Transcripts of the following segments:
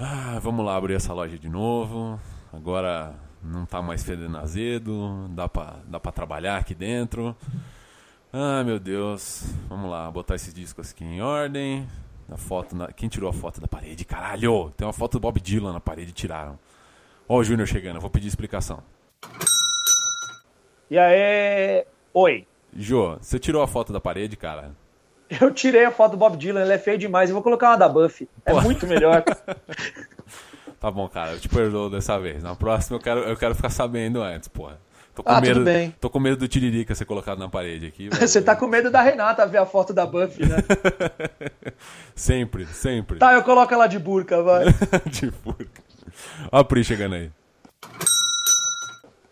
Ah, vamos lá abrir essa loja de novo. Agora não tá mais fedendo azedo, dá pra, dá pra trabalhar aqui dentro. Ah, meu Deus. Vamos lá, botar esses discos aqui em ordem. A foto na... Quem tirou a foto da parede? Caralho! Tem uma foto do Bob Dylan na parede, tiraram. Ó o Júnior chegando, eu vou pedir explicação. E aí, oi. Jô, você tirou a foto da parede, cara? Eu tirei a foto do Bob Dylan, ele é feio demais. Eu vou colocar uma da Buffy. É Pô. muito melhor. Tá bom, cara, eu te perdoo dessa vez. Na próxima eu quero, eu quero ficar sabendo antes, porra. Tô com Ah, medo, tudo bem. Tô com medo do Tiririca ser colocado na parede aqui. Você tá com medo da Renata ver a foto da Buffy, né? Sempre, sempre. Tá, eu coloco ela de burca, vai. de furca. Ó a Pri chegando aí.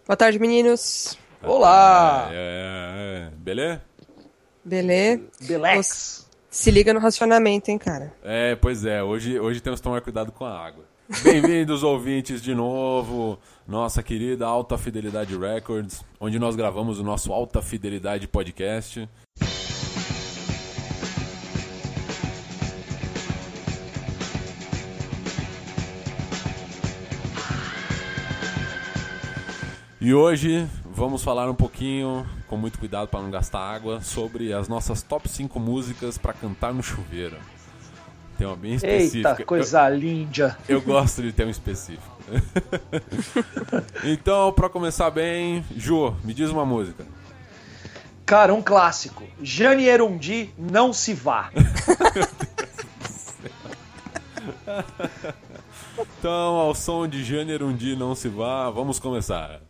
Boa tarde, meninos. Olá! É, é, é. Beleza? Beleza? Belex. Se liga no racionamento, hein, cara. É, pois é, hoje, hoje temos que tomar cuidado com a água. Bem-vindos, ouvintes, de novo. Nossa querida Alta Fidelidade Records, onde nós gravamos o nosso Alta Fidelidade Podcast. E hoje vamos falar um pouquinho, com muito cuidado para não gastar água, sobre as nossas top 5 músicas para cantar no chuveiro. Tem uma bem específica. Eita, coisa linda. Eu, eu gosto de ter um específico. então, para começar bem, Ju, me diz uma música. Cara, um clássico. Jane Erundi, não se vá. Então, ao som de Jânero um dia não se vá, vamos começar.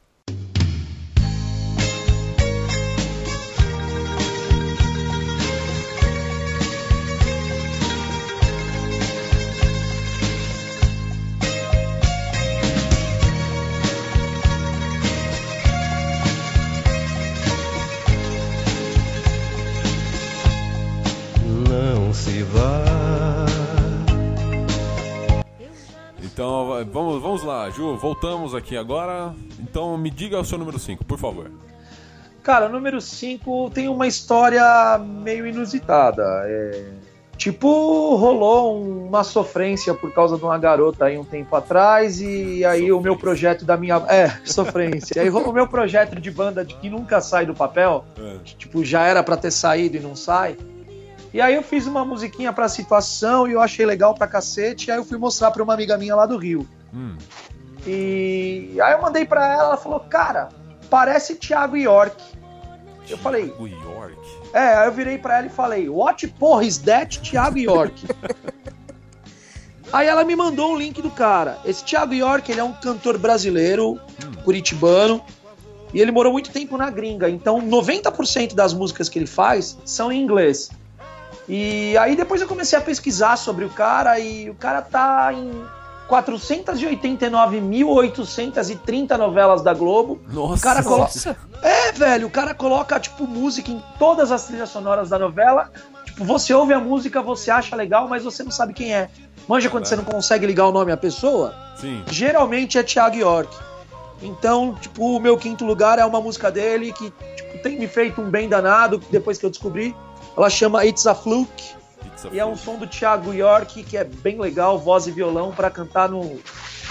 Então, vamos, vamos lá, Ju, voltamos aqui agora. Então, me diga o seu número 5, por favor. Cara, o número 5 tem uma história meio inusitada. É, Tipo, rolou um- uma sofrência por causa de uma garota aí um tempo atrás, e aí o meu projeto da minha. É, sofrência. E aí rolou o meu projeto de banda de que nunca sai do papel. É. que, tipo, já era pra ter saído e não sai. E aí eu fiz uma musiquinha pra situação e eu achei legal pra cacete, e aí eu fui mostrar pra uma amiga minha lá do Rio. Hum, E aí eu mandei pra ela, ela falou, cara, parece Thiago York. Eu falei, Thiago York. é, aí eu virei pra ela e falei, what porra is that, Thiago York? aí ela me mandou um link do cara. Esse Thiago York, ele é um cantor brasileiro, curitibano, e ele morou muito tempo na gringa. Então, 90% das músicas que ele faz são em inglês. E aí depois eu comecei a pesquisar sobre o cara e o cara tá em 489.830 novelas da Globo. Nossa, O cara coloca. É, velho, o cara coloca, tipo, música em todas as trilhas sonoras da novela. Tipo, você ouve a música, você acha legal, mas você não sabe quem é. Manja quando você não consegue ligar o nome à pessoa? Sim. Geralmente é Thiago York. Então, tipo, o meu quinto lugar é uma música dele que tipo, tem me feito um bem danado depois que eu descobri. Ela chama It's a Fluke. Pizza E é um som do Thiago York que é bem legal, voz e violão para cantar no,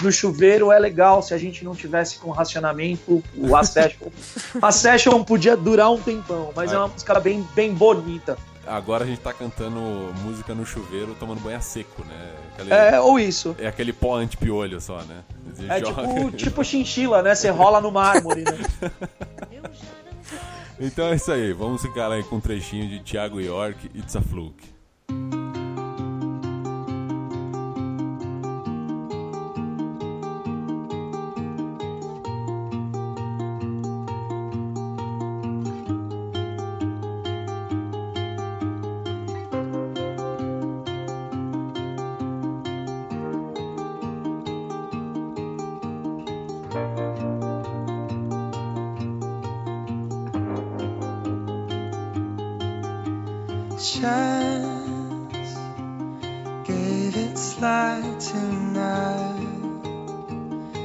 no chuveiro é legal. Se a gente não tivesse com racionamento, o a session, a session podia durar um tempão, mas é uma música bem, bem bonita. Agora a gente tá cantando música no chuveiro, tomando banho a seco, né? Aquele- É, ou isso. é aquele pó anti-piolho só, né? Você É joga- tipo, tipo chinchila, né? Você rola no mármore, né? Então é isso aí, vamos ficar aí com um trechinho de Thiago York, It's a Fluke. Chance gave its light tonight.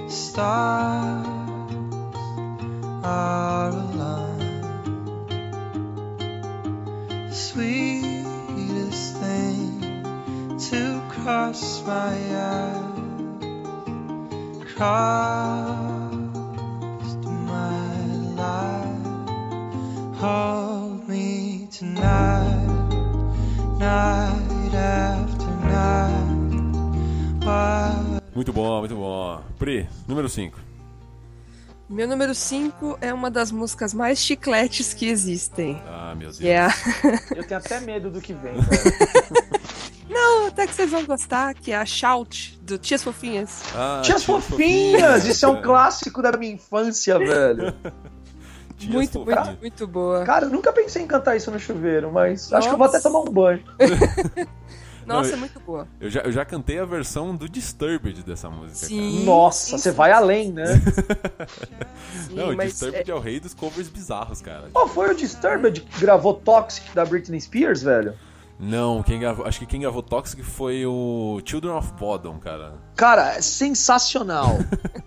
Stars are aligned. Sweetest thing to cross my eyes cost Muito bom, muito bom. Pri, número 5. Meu número 5 é uma das músicas mais chicletes que existem. Ah, meu Deus. É a... Eu tenho até medo do que vem, velho. Não, até que vocês vão gostar, que é a Shout, do Tias Fofinhas. Ah, Tias fofinhas! Isso é um clássico da minha infância, velho. Tias muito, fofinhas. muito, muito boa. Cara, eu nunca pensei em cantar isso no chuveiro, mas acho que eu vou até Nossa. tomar um banho. Nossa, Não, é muito boa. Eu já, eu já cantei a versão do Disturbed dessa música. Sim. Nossa, você vai além, né? Sim. Não, o Disturbed é... o rei dos covers bizarros, cara. Qual foi o Disturbed que gravou Toxic da Britney Spears, velho? Não, quem gravou, acho que quem gravou Toxic foi o Children of Bodom, cara. Cara, é sensacional.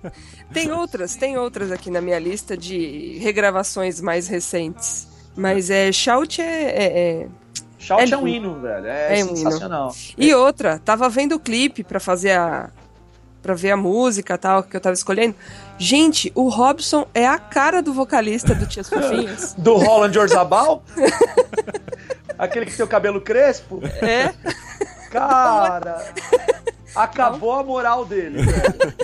Tem outras, tem outras aqui na minha lista de regravações mais recentes. Mas é Shout é. é- é- Shout É é, um hino, velho. É, É um sensacional. E outra, tava vendo o clipe pra fazer a. pra ver a música e tal, que eu tava escolhendo. Gente, o Robson é a cara do vocalista do Tias Fofinhas. Do Roland Orzabal? Aquele que tem o cabelo crespo? É, Cara, acabou a moral dele, velho.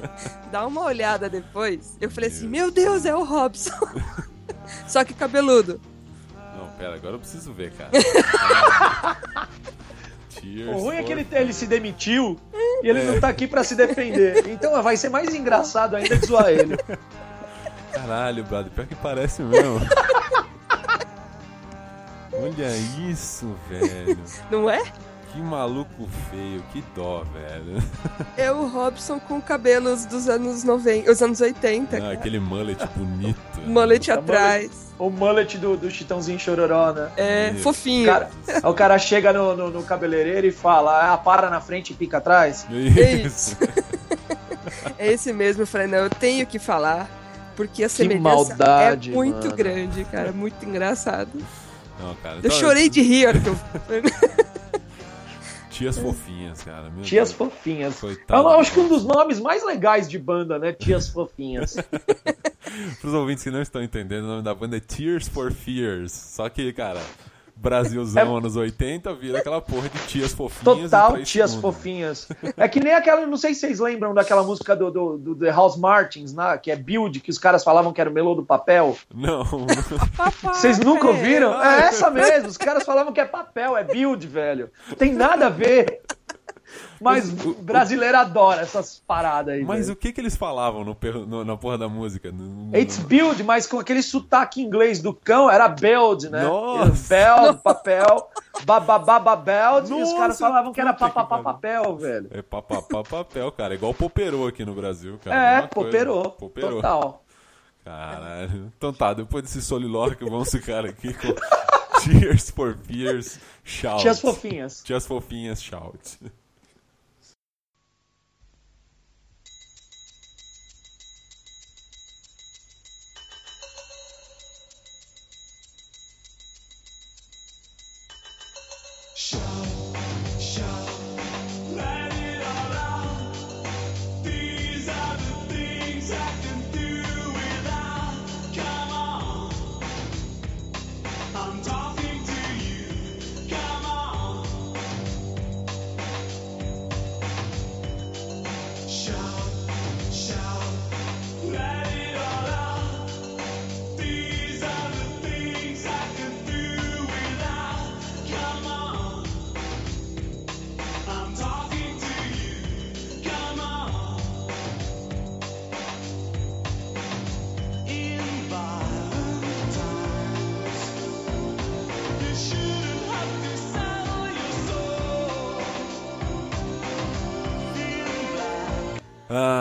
dá uma olhada depois. Eu falei assim: Meu Deus, é o Robson. Só que cabeludo. Não, pera, agora eu preciso ver, cara. Tears O ruim é que ele, ele se demitiu e ele não tá aqui pra se defender. Então vai ser mais engraçado ainda de zoar ele. Caralho, brother, pior que parece mesmo. Olha isso, velho. Não é? Que maluco feio, que dó, velho. É o Robson com cabelos dos anos 90, os anos 80. Ah, cara. aquele mullet bonito. Mullet É atrás. O mullet do, do Chitãozinho Chororó, né? É, Isso. fofinho. Cara, aí o cara chega no, no, no cabeleireiro e fala: ah, para na frente e pica atrás. É isso. É esse mesmo. Eu falei, não, eu tenho que falar. Porque a semelhança maldade, é muito mano. grande, cara. Muito engraçado. Não, cara. Eu então, chorei de rir. a hora que eu... Tias fofinhas, cara. Meu Tias Deus. Fofinhas. Coitado. Eu acho que um dos nomes mais legais de banda, né? Tias Fofinhas. Pros ouvintes que não estão entendendo, o nome da banda é Tears for Fears. Só que, cara, Brasilzão anos 80 vira aquela porra de tias fofinhas. É Total Tias segundos. Fofinhas. É que nem aquela, não sei se vocês lembram daquela música do, do, do The House Martins, né, que é Build, que os caras falavam que era o melô do papel. Não, Vocês nunca é. ouviram? É essa mesmo, os caras falavam que é papel, é Build, velho. Tem nada a ver. Mas o brasileiro adora essas paradas aí. mas velho. o que que eles falavam no, no- na porra da música? No- It's build, mas com aquele sotaque inglês do cão, era build, né? Nossa. Beld, papel, babababa e os caras falavam que era papapá papel, velho. É papapá papel, cara. Igual Poperô aqui no Brasil, cara. É, coisa. poperou. Poperô. Total. Caralho. Então tá, depois desse solilóquio, vamos ficar aqui com Tears for Fears Shout. Tias fofinhas. Tias fofinhas Shout.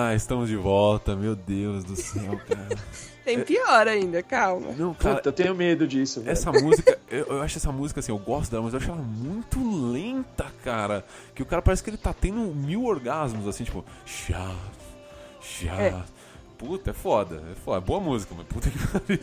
Ah, estamos de volta, meu Deus do céu, cara. Tem pior ainda, calma. Não, cara, Puta, eu tenho medo disso, velho. essa música, eu, eu acho essa música assim, eu gosto dela, mas eu acho ela muito lenta, cara. Que o cara parece que ele tá tendo mil orgasmos, assim, tipo, chá, chá. É. Puta, é foda, é foda. Boa música, mas puta que pariu.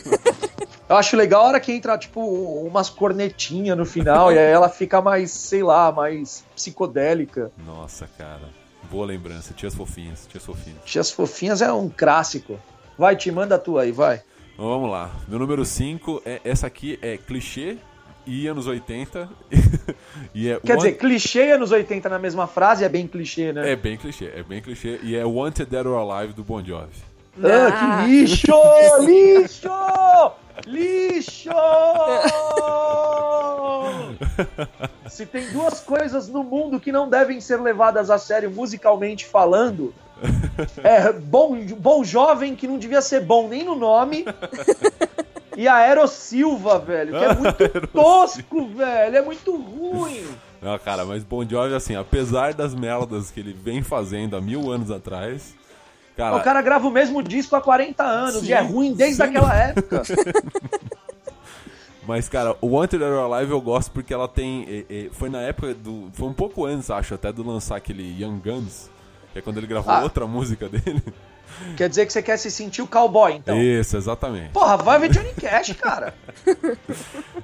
Eu acho legal a hora que entra, tipo, umas cornetinhas no final e aí ela fica mais, sei lá, mais psicodélica. Nossa, cara. Boa lembrança, Tias Fofinhas, Tias Fofinhas. Tias Fofinhas é um clássico. Vai, te manda a tua aí, vai. Então vamos lá. Meu número 5, é, essa aqui é clichê e anos 80. e é Quer One- dizer, clichê anos 80 na mesma frase é bem clichê, né? É bem clichê, é bem clichê. E é Wanted Dead or Alive do Bon Jovi. Ah, que lixo! lixo! Lixo! Se tem duas coisas no mundo que não devem ser levadas a sério musicalmente falando, é bom, bom jovem que não devia ser bom nem no nome. E a Aero Silva, velho, que é muito tosco, velho, é muito ruim. Não, cara, mas Bon Jovi, assim, apesar das merdas que ele vem fazendo há mil anos atrás, cara, O cara grava o mesmo disco há 40 anos Sim, e é ruim desde sim. aquela época. mas, cara, o Wanted or Alive eu gosto porque ela tem. é, é, foi na época do. Foi um pouco antes, acho, até do lançar aquele Young Guns, que é quando ele gravou Ah. outra música dele. Quer dizer que você quer se sentir o cowboy, então. Isso, exatamente. Porra, vai ver Johnny Cash, cara.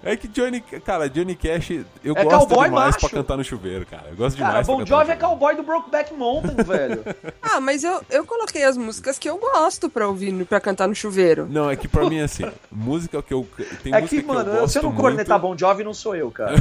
É que Johnny, cara, Johnny Cash, eu É gosto cowboy demais macho. pra cantar no chuveiro, cara. Eu gosto Cara, demais pra Bon cantar no Jovi é chuveiro. cowboy do Brokeback Mountain, velho. Ah, mas eu, eu coloquei as músicas que eu gosto pra ouvir, pra cantar no chuveiro. Não, é que pra mim, assim, música que eu. Tem É música que, mano, eu gosto se eu não muito, cornetar Bon Jovi, não sou eu, cara.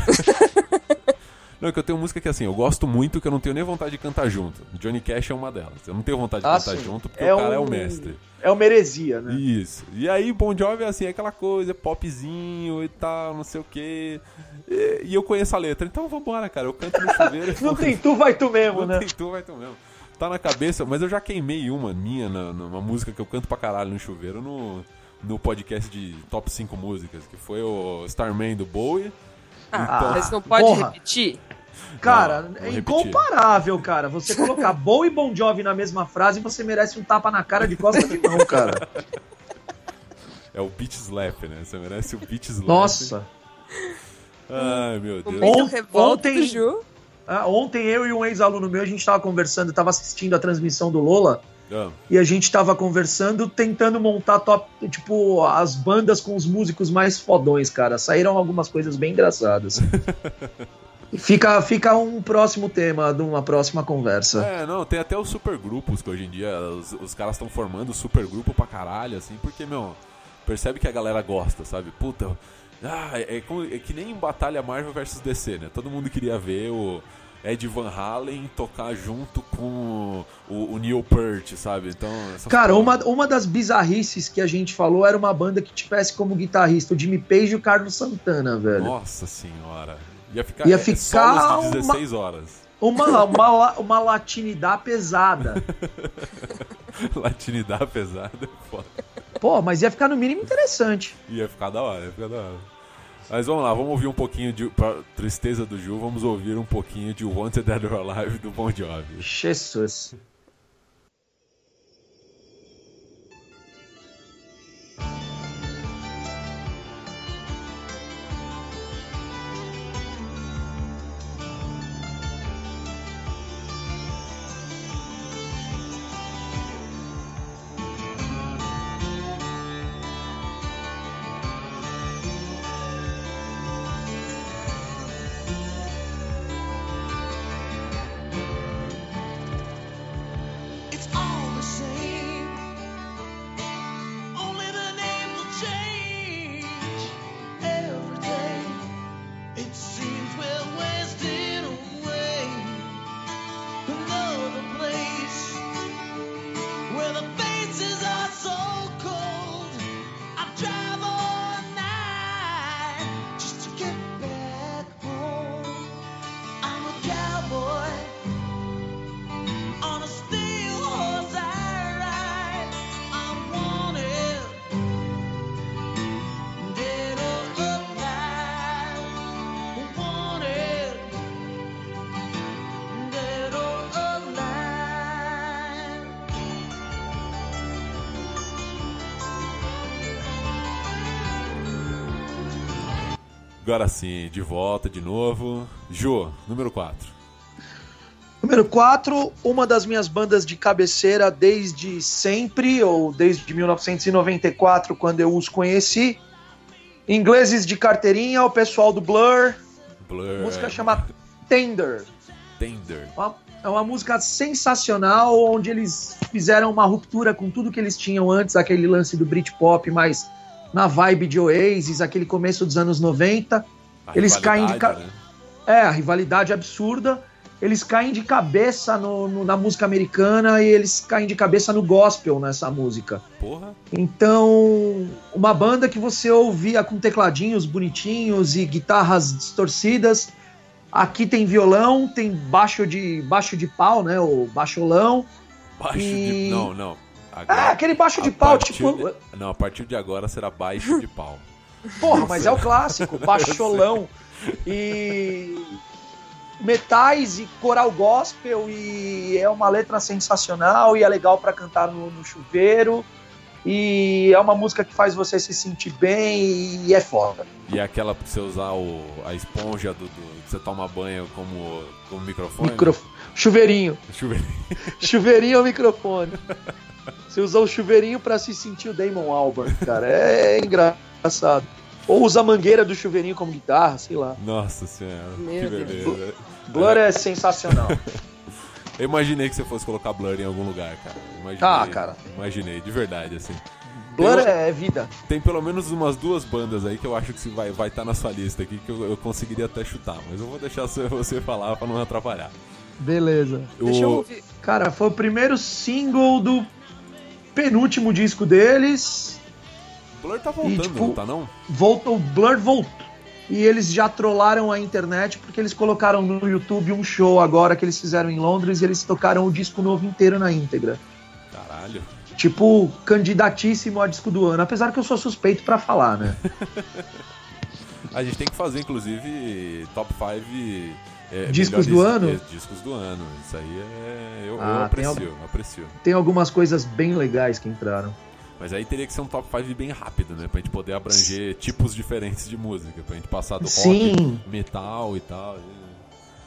Não, é que eu tenho música que assim, eu gosto muito que eu não tenho nem vontade de cantar junto. Johnny Cash é uma delas. Eu não tenho vontade de Ah, cantar sim. junto porque o cara é o um- mestre. É uma heresia, né? Isso. E aí, Bon Jovi é assim, é aquela coisa, popzinho e tal, não sei o quê. E, e eu conheço a letra, então vambora, cara. Eu canto no chuveiro. Não tem tu, vai tu mesmo, Não né? tem tu, vai tu mesmo. Tá na cabeça, mas eu já queimei uma minha, na- numa música que eu canto pra caralho no chuveiro, no, no podcast de top 5 músicas, que foi o Starman do Bowie. Ah, Então- mas não pode porra. repetir? Cara, Não, vou é repetir. incomparável, cara. Você colocar Bowie e Bon Jovi na mesma frase, você merece um tapa na cara de costa de mão, cara. É o Beat Slap, né? Você merece o Beat Slap. Nossa. Ai, meu Deus. Ontem- do Ju. Ah, ontem eu e um ex-aluno meu, a gente tava conversando, tava assistindo a transmissão do Lola, Ah, e a gente tava conversando, tentando montar top, tipo, as bandas com os músicos mais fodões, cara. Saíram algumas coisas bem engraçadas. Fica, fica um próximo tema de uma próxima conversa. É, não, tem até os supergrupos que hoje em dia os, os caras estão formando supergrupo pra caralho, assim, porque, meu, percebe que a galera gosta, sabe? Puta, ah, é, é é que nem em Batalha Marvel vs DC, né? Todo mundo queria ver o Ed Van Halen tocar junto com o, o Neil Peart, sabe? Então, Cara, uma, uma das bizarrices que a gente falou era uma banda que tivesse como guitarrista o Jimmy Page e o Carlos Santana, velho. Nossa senhora. Ia ficar, Ia é, ficar solos de 16 horas. Uma, uma, uma latinidade pesada. Latinidade pesada, é foda. Pô, mas ia ficar no mínimo interessante. Ia ficar da hora, ia ficar da hora. Mas vamos lá, vamos ouvir um pouquinho de. Pra tristeza do Ju, vamos ouvir um pouquinho de Wanted Dead or Alive do Bon Jovi. Jesus. Agora sim, de volta de novo. Ju, número 4. Número 4, uma das minhas bandas de cabeceira desde sempre, ou desde 1994, quando eu os conheci. Ingleses de carteirinha, o pessoal do Blur. Blur. Música chama Tender. Tender. Uma, É uma música sensacional, onde eles fizeram uma ruptura com tudo que eles tinham antes, aquele lance do Britpop, mas na vibe de Oasis, aquele começo dos anos 90. A Eles caem de ca- né? É, a rivalidade absurda. Eles caem de cabeça no- no- na música americana e eles caem de cabeça no gospel nessa música. Porra. Então, uma banda que você ouvia com tecladinhos bonitinhos e guitarras distorcidas. Aqui tem violão, tem baixo de baixo de pau, né? O baixolão. Baixo E- de. Não, não. Ah, Agora, aquele baixo de pau, tipo. de- Não, a partir de agora será baixo de pau. Porra, mas é o clássico, baixolão. E metais e coral gospel e é uma letra sensacional e é legal pra cantar no, no chuveiro e é uma música que faz você se sentir bem e é foda. E é aquela pra você usar o, a esponja do, do- que você toma banho como, como microfone? Micro... Chuveirinho. Chuveirinho é o microfone. Você usa o chuveirinho pra se sentir o Damon Albarn, cara. É engraçado. Ou usa a mangueira do chuveirinho como guitarra, sei lá. Nossa senhora. Meu que Deus. beleza. Blur é sensacional. Eu imaginei que você fosse colocar Blur em algum lugar, cara. Imaginei, Ah, cara. Imaginei, de verdade, assim. Blur Tem- é vida. Tem pelo menos umas duas bandas aí que eu acho que se vai estar vai tá na sua lista aqui, que eu, eu conseguiria até chutar, mas eu vou deixar você- você falar pra não atrapalhar. Beleza. Deixa eu O- ouvir. Cara, foi o primeiro single do penúltimo disco deles. Blur tá voltando, tipo, não tá não? Voltou, o Blur voltou. E eles já trollaram a internet porque eles colocaram no YouTube um show agora que eles fizeram em Londres e eles tocaram o disco novo inteiro na íntegra. Caralho. Tipo, candidatíssimo a disco do ano, apesar que eu sou suspeito pra falar, né? A gente tem que fazer, inclusive, top 5 é, Discos melhores- do ano? é, discos do ano. Isso aí é. Eu, eu Ah, tem aprecio, aprecio. Tem algumas coisas bem legais que entraram. Mas aí teria que ser um top 5 bem rápido, né? Pra gente poder abranger tipos diferentes de música. Pra gente passar do rock, Sim. metal e tal.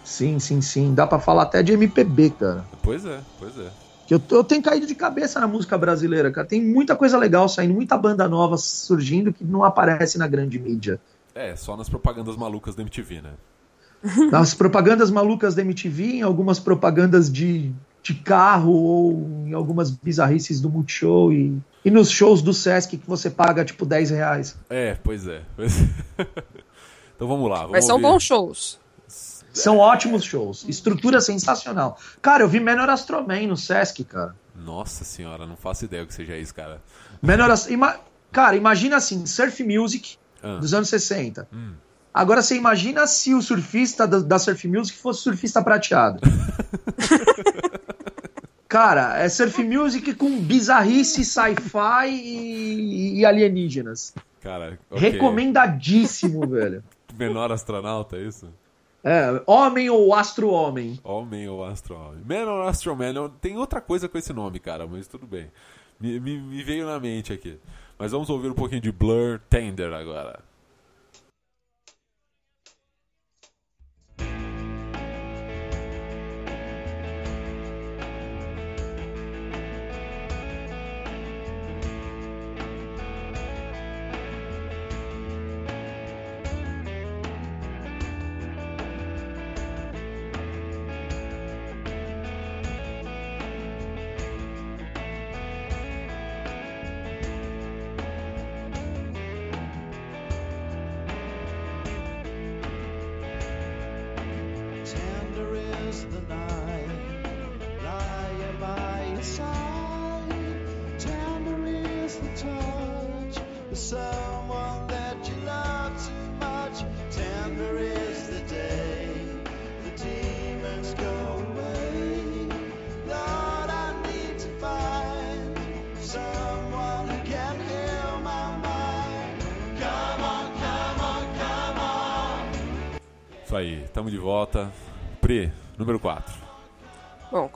Sim, sim, sim. Dá pra falar até de MPB, cara. Pois é, pois é. Que eu, eu tenho caído de cabeça na música brasileira, cara. Tem muita coisa legal saindo, muita banda nova surgindo que não aparece na grande mídia. É, só nas propagandas malucas da MTV, né? Nas propagandas malucas da MTV, em algumas propagandas de, de carro ou em algumas bizarrices do Multishow e, e nos shows do Sesc que você paga tipo 10 reais. É, pois é. É. então vamos lá. Vamos Mas são ouvir. bons shows. São ótimos shows, estrutura sensacional. Cara, eu vi Menor Astroman no Sesc, cara. Nossa senhora, não faço ideia o que seja isso, cara. Menor Ast- ima- Cara, imagina assim, surf music Ah. dos anos 60. Hum. Agora você imagina se o surfista da, da surf music fosse surfista prateado. Cara, é surf music com bizarrice, sci-fi e, e alienígenas. Cara, ok. Recomendadíssimo, velho. Menor astronauta, é isso? É, homem ou astro-homem. Homem ou Astro Man ou Astro Man? Tem outra coisa com esse nome, cara, mas tudo bem. Me, me- me veio na mente aqui. Mas vamos ouvir um pouquinho de Blur Tender agora.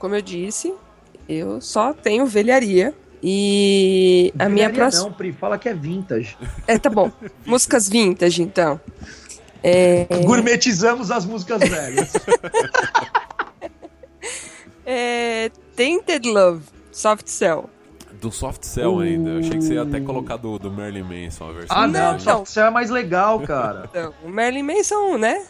Como eu disse, eu só tenho velharia. E a minha próxima. Não, Pri, fala que é vintage. É, tá bom. Músicas vintage, então. É, Gourmetizamos as músicas velhas. é, Tainted Love, Soft Cell. Do Soft Cell ainda. Eu achei que você ia até colocar do, do Marilyn Manson a versão. ah, Não, não. Soft Cell é mais legal, cara. Então, o Marilyn Manson, né?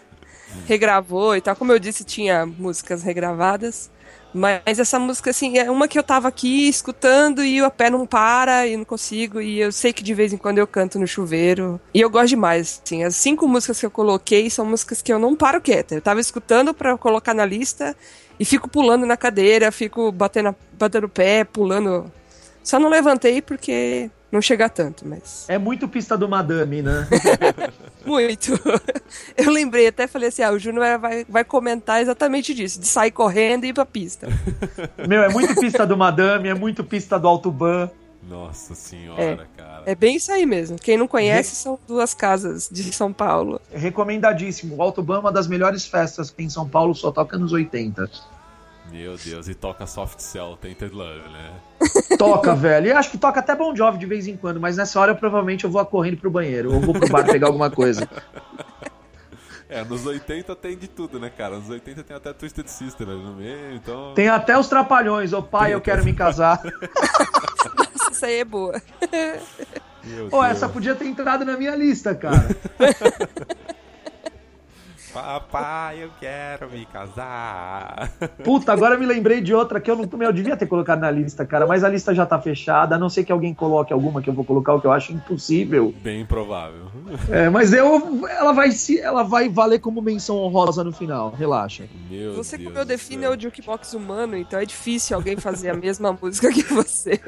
regravou e tal. Como eu disse, tinha músicas regravadas. Mas essa música, assim, é uma que eu tava aqui escutando e o pé não para e não consigo. E eu sei que de vez em quando eu canto no chuveiro. E eu gosto demais, assim. As cinco músicas que eu coloquei são músicas que eu não paro quieta. Eu tava escutando pra colocar na lista e fico pulando na cadeira, fico batendo, batendo o pé, pulando. Só não levantei porque não chega tanto, mas. É muito pista do Madame, né? Muito. Eu lembrei, até falei assim: ah, o Júnior vai, vai comentar exatamente disso, de sair correndo e ir pra pista. Meu, é muito pista do Madame, é muito pista do Autoban. Nossa senhora, É. cara. É bem isso aí mesmo. Quem não conhece são duas casas de São Paulo. Recomendadíssimo. O Autoban é uma das melhores festas que tem em São Paulo, só toca nos 80. Meu Deus, e toca Soft Cell, Tainted Love, né? Toca, velho. E acho que toca até Bon Jovi de vez em quando, mas nessa hora provavelmente eu vou correndo pro banheiro ou vou pro bar pegar alguma coisa. É, nos 80 tem de tudo, né, cara? Nos 80 tem até Twisted Sister ali no meio, então. Tem até os trapalhões. Ô pai, eu quero me casar. Nossa, isso aí é boa. Pô, Deus. essa podia ter entrado na minha lista, cara. Papai, eu quero me casar. Puta, agora eu me lembrei de outra que eu não eu devia ter colocado na lista, cara, mas a lista já tá fechada, a não ser que alguém coloque alguma que eu vou colocar, o que eu acho impossível. Bem provável. É, mas eu, ela vai se, ela vai valer como menção honrosa no final. Relaxa. Meu Você, Deus. como eu defino, é o jukebox humano, então é difícil alguém fazer a mesma música que você.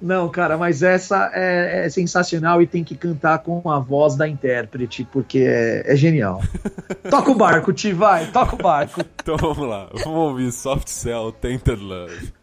Não, cara, mas essa é, é sensacional e tem que cantar com a voz da intérprete, porque é, é genial. toca o barco, Ti, vai, toca o barco. Então vamos lá, vamos ouvir Soft Cell, Tainted Love.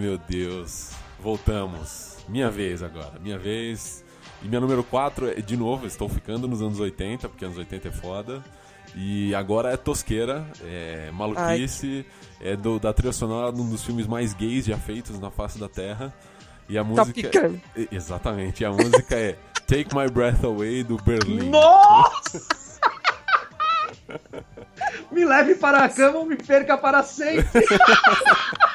Meu Deus. Voltamos. Minha vez agora. Minha vez. E minha número 4 é, de novo, estou ficando nos anos 80, porque anos 80 é foda. E agora é tosqueira, é maluquice, é do, da trilha sonora de um dos filmes mais gays já feitos na face da Terra. E a música. E- Exatamente, e a música é Take My Breath Away do Berlim. Nossa! Me leve para a cama ou me perca para sempre.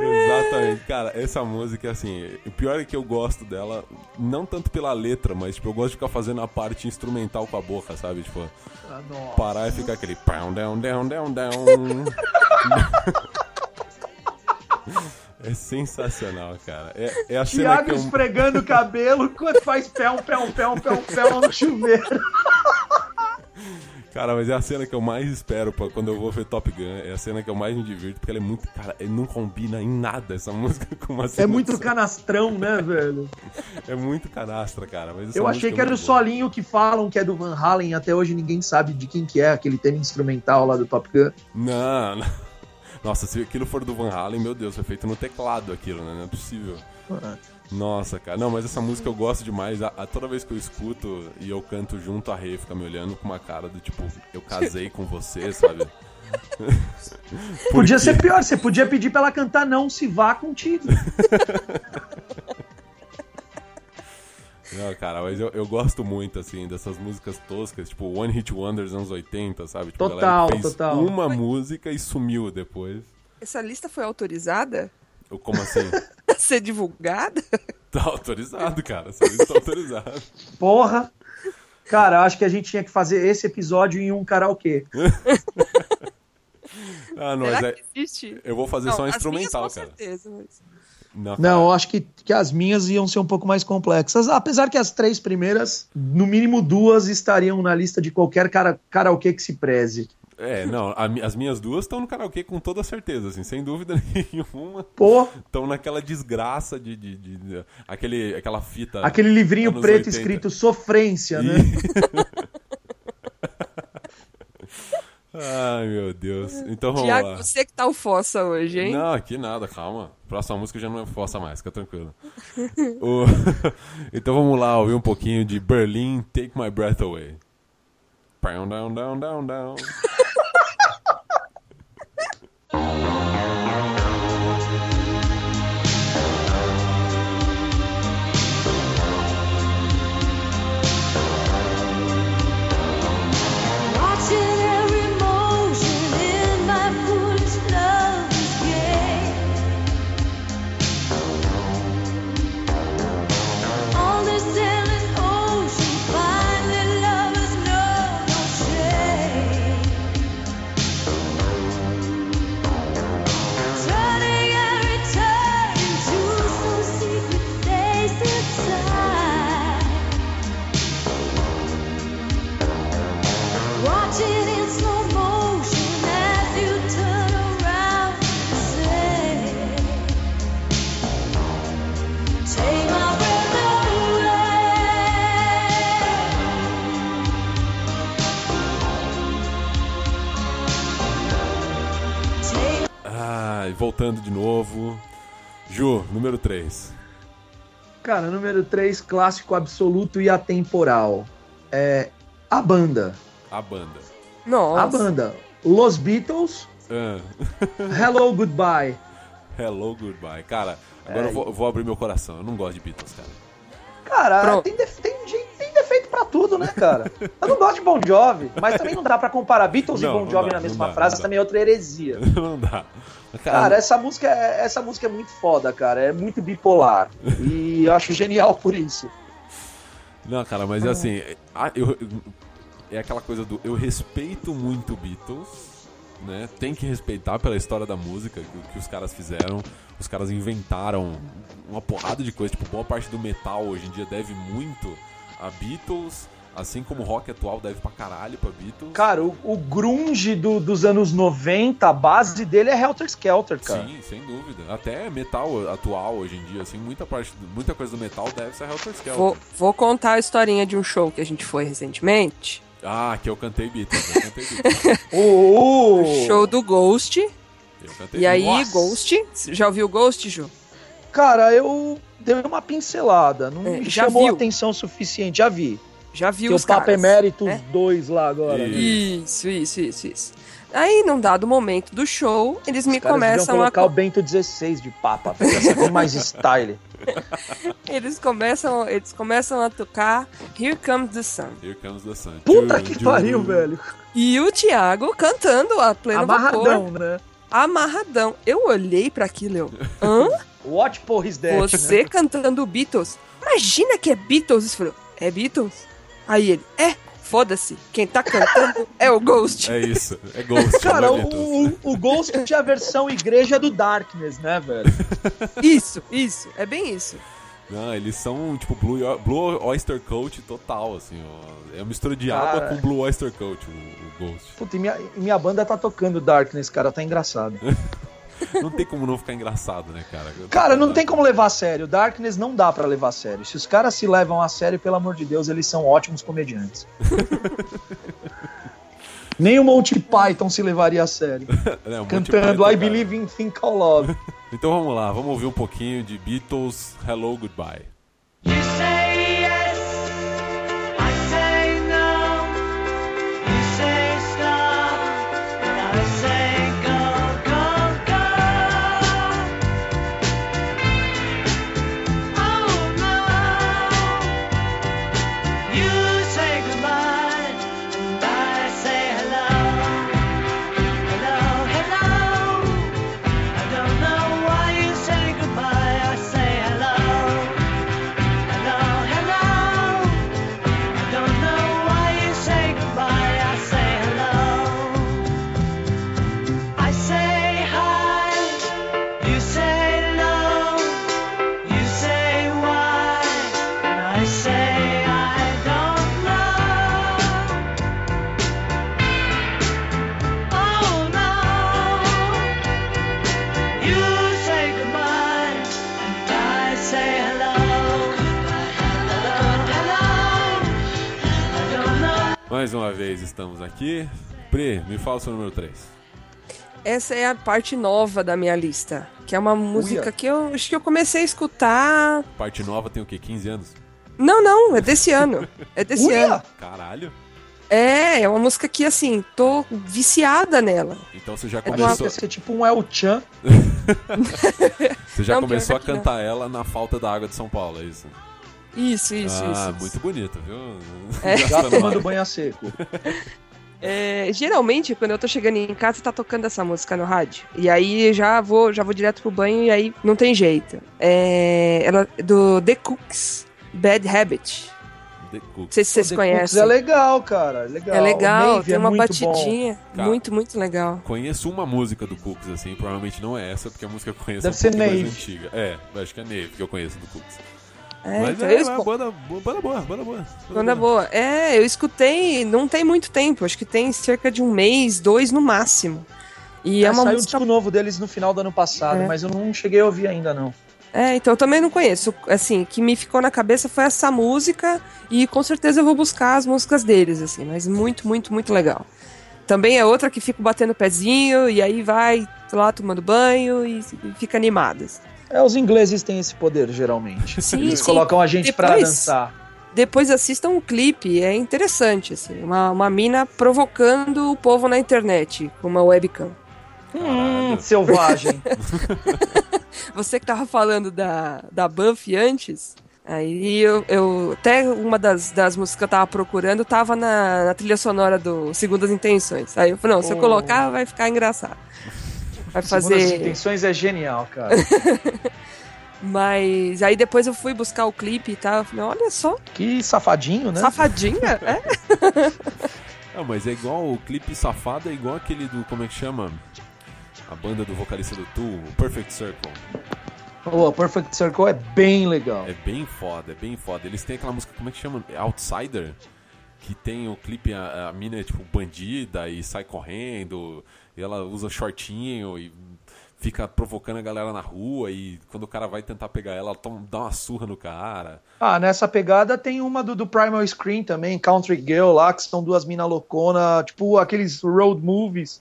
Exatamente, cara, essa música, assim, o pior é que eu gosto dela, não tanto pela letra, mas, tipo, eu gosto de ficar fazendo a parte instrumental com a boca, sabe? Tipo, Ah, parar e ficar aquele down, down, down, down. É sensacional, cara. É, é a cena Thiago que eu... esfregando o cabelo enquanto faz pão, pão, pão, pão, pão no chuveiro. Cara, mas é a cena que eu mais espero pra quando eu vou ver Top Gun. É a cena que eu mais me divirto, porque ela é muito. Cara, não combina em nada essa música com uma É cena muito de- canastrão, né, velho? É muito canastra, cara. Mas Eu achei é que era o muito boa. solinho que falam que é do Van Halen. Até hoje ninguém sabe de quem que é aquele tema instrumental lá do Top Gun. Não, não. Nossa, se aquilo for do Van Halen, meu Deus, foi feito no teclado aquilo, né? Não é possível. Nossa, cara. Não, mas essa música eu gosto demais. A, a- toda vez que eu escuto e eu canto junto, a Rei fica me olhando com uma cara do tipo, eu casei com você, sabe? Podia ser pior, você podia pedir pra ela cantar Não Se Vá Contigo. Não, cara, mas eu, eu gosto muito, assim, dessas músicas toscas, tipo One Hit Wonders anos 80, sabe? Tipo, Total, fez total. uma música e sumiu depois. Essa lista foi autorizada Eu, como assim? ser divulgada? Tá autorizado, cara. Tá autorizada. Porra! Cara, eu acho que a gente tinha que fazer esse episódio em um karaokê. Ah, não, mas Será é, que existe? eu vou fazer Não, só um instrumental, minhas, com cara. certeza, mas... Não, Não, eu acho que, que as minhas iam ser um pouco mais complexas. Apesar que as três primeiras, no mínimo duas, estariam na lista de qualquer cara, karaokê que se preze. É, não, a as minhas duas estão no karaokê com toda certeza, assim, sem dúvida nenhuma. Pô, Estão naquela desgraça de, de, de- de- aquele, aquela fita. aquele livrinho preto 80. escrito Sofrência, né? Ai, meu Deus. Então vamos Tiago, lá. você que tá o fossa hoje, hein? Não, aqui nada, calma. Próxima música já não é força mais, fica tranquilo. O- então vamos lá ouvir um pouquinho de Berlin, Take My Breath Away. Down, down, down, down, down. Voltando de novo. Ju, número 3. Cara, número 3, clássico absoluto e atemporal. É a banda. A banda. Nossa. A banda. Los Beatles, Ah, Hello Goodbye. hello, goodbye. Cara, agora É. eu, vou, eu vou abrir meu coração. Eu não gosto de Beatles, cara. Cara, tem, def- tem, tem defeito pra tudo, né, cara? Eu não gosto de Bon Jovi, mas também não dá pra comparar Beatles Não, e Bon Jovi dá, na mesma dá, frase, também é outra heresia. não dá. Cara, Cara, essa música, é, essa música é muito foda, cara. É muito bipolar. E eu acho genial por isso. Não, cara, mas é assim, é, eu- é aquela coisa do eu respeito muito Beatles, né? Tem que respeitar pela história da música que, que os caras fizeram. Os caras inventaram uma porrada de coisa, tipo, boa parte do metal hoje em dia deve muito a Beatles, assim como o rock atual deve pra caralho pra Beatles. Cara, o, o grunge do- dos anos 90, a base dele é Helter Skelter, cara. Sim, sem dúvida. Até metal atual hoje em dia, assim, muita parte, muita coisa do metal deve ser Helter Skelter. Vou, vou contar a historinha de um show que a gente foi recentemente. Ah, que eu cantei Beatles, eu cantei Beatles. O, o- Show do Ghost. Eu cantei E aí, Beatles. Ghost. Já ouviu Ghost, Ju? Cara, eu dei uma pincelada. Não É, me já chamou viu? atenção o suficiente. Já vi. Já viu Tem os o Papo caras, Eméritos né? 2 lá agora. né? Isso, isso, isso, isso. Aí, num dado momento do show, eles me Os caras deviam começam a. colocar o Bento 16 de papa, pra ser bem mais style. Eles começam, eles começam a tocar Here Comes the Sun. Here comes the sun. Puta que pariu, velho. E o Thiago cantando a pleno Amarradão, vapor. né? Amarradão. Eu olhei pra aquilo, eu. Hã? Watch por his death, né? Você cantando Beatles? Imagina que é Beatles. Falou, é Beatles? Aí ele, é, foda-se. Quem tá cantando é o Ghost. É isso, é Ghost. Cara, é o, o, o Ghost tinha a versão igreja do Darkness, né, velho? Isso, isso. É bem isso. Não, eles são tipo Blue, Blue Oyster Cult total, assim, ó. É uma mistura de água Cara. com Blue Oyster Cult, o, o Ghost. Puta, e minha, e minha banda tá tocando Darkness, cara, tá engraçado. Não tem como não ficar engraçado, né, cara? Cara, não tem como levar a sério. Darkness não dá pra levar a sério. Se os caras se levam a sério, pelo amor de Deus, eles são ótimos comediantes. Nem o Monty Python se levaria a sério. É, Cantando pai I. Believe in Think Called Love. Então vamos lá, vamos ouvir um pouquinho de Beatles Hello Goodbye. You say aqui. Pri, me fala o seu número 3. Essa é a parte nova da minha lista. Que é uma música Uia. que eu acho que eu comecei a escutar. Parte nova tem o quê? 15 anos? Não, não, é desse ano. É desse Uia! ano. Caralho. É, é uma música que, assim, tô viciada nela. Então você já É uma- começou, Deve ser tipo um El Chan. você já Não, começou a que não. cantar ela na falta da água de São Paulo, é isso? Isso, isso, ah, isso. muito bonito, viu? É. Já tomando banho a seco. É, geralmente, quando eu tô chegando em casa, tá tocando essa música no rádio. E aí já vou, já vou direto pro banho e aí não tem jeito. É, ela do The Cooks, Bad Habit. The Cook. Não sei se vocês The Cooks conhecem. É legal, cara. Legal. É legal, O Maeve tem é uma batidinha. Cara. Muito, muito legal. Conheço uma música do Cooks, assim, provavelmente não é essa, porque a música que eu conheço Deve é um ser pouquinho mais antiga. É, eu acho que é Nave que eu conheço do Cooks. É, Mas então é, eu é banda, banda boa, banda boa. Banda boa. É, eu escutei, não tem muito tempo, acho que tem cerca de um mês, dois no máximo. E é, É, uma saiu um música. disco novo deles no final do ano passado, É. mas eu não cheguei a ouvir ainda, não. É, então eu também não conheço. Assim, o que me ficou na cabeça foi essa música e com certeza eu vou buscar as músicas deles, assim, mas muito, muito, muito legal. Também é outra que fico batendo pezinho e aí vai lá tomando banho e, e fica animadas. É, os ingleses têm esse poder, geralmente. Sim, Eles sim. colocam a gente pra Depois- dançar. Depois assistam o clipe, é interessante, assim, uma, uma mina provocando o povo na internet com uma webcam. Hum, selvagem. Você que tava falando da, da Buffy antes, aí eu, eu até uma das, das músicas que eu tava procurando tava na, na trilha sonora do Segundas Intenções. Aí eu falei, não, se eu Oh. colocar vai ficar engraçado. Vai Segundo as fazer. intenções é genial, cara. Mas aí depois eu fui buscar o clipe e tal. Eu falei, olha só, Que safadinho, né? safadinha, é? Ah, mas é igual o clipe safado, é igual aquele do. Como é que chama? A banda do vocalista do Tool, o Perfect Circle. O Perfect Circle é bem legal. É bem foda, é bem foda. Eles têm aquela música, como é que chama? Outsider? Que tem o clipe, a, a mina é tipo bandida e sai correndo, e ela usa shortinho e fica provocando a galera na rua, e quando o cara vai tentar pegar ela, ela toma, dá uma surra no cara. Ah, nessa pegada tem uma do, do Primal Screen também, Country Girl lá, que são duas minas loucona, tipo aqueles road movies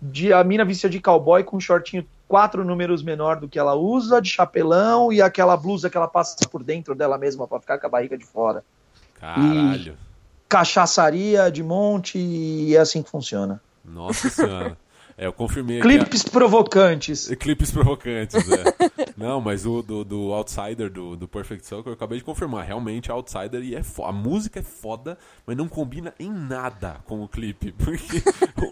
de a mina vestida de cowboy com um shortinho quatro números menor do que ela usa, de chapelão e aquela blusa que ela passa por dentro dela mesma pra ficar com a barriga de fora. Caralho. Cachaçaria de monte e é assim que funciona. Nossa senhora. É, eu confirmei aqui. a- Clipes provocantes. Clipes provocantes, é. Não, mas o do, do Outsider, do, do Perfect Circle, eu acabei de confirmar. Realmente, Outsider e é foda. A música é foda, mas não combina em nada com o clipe. Porque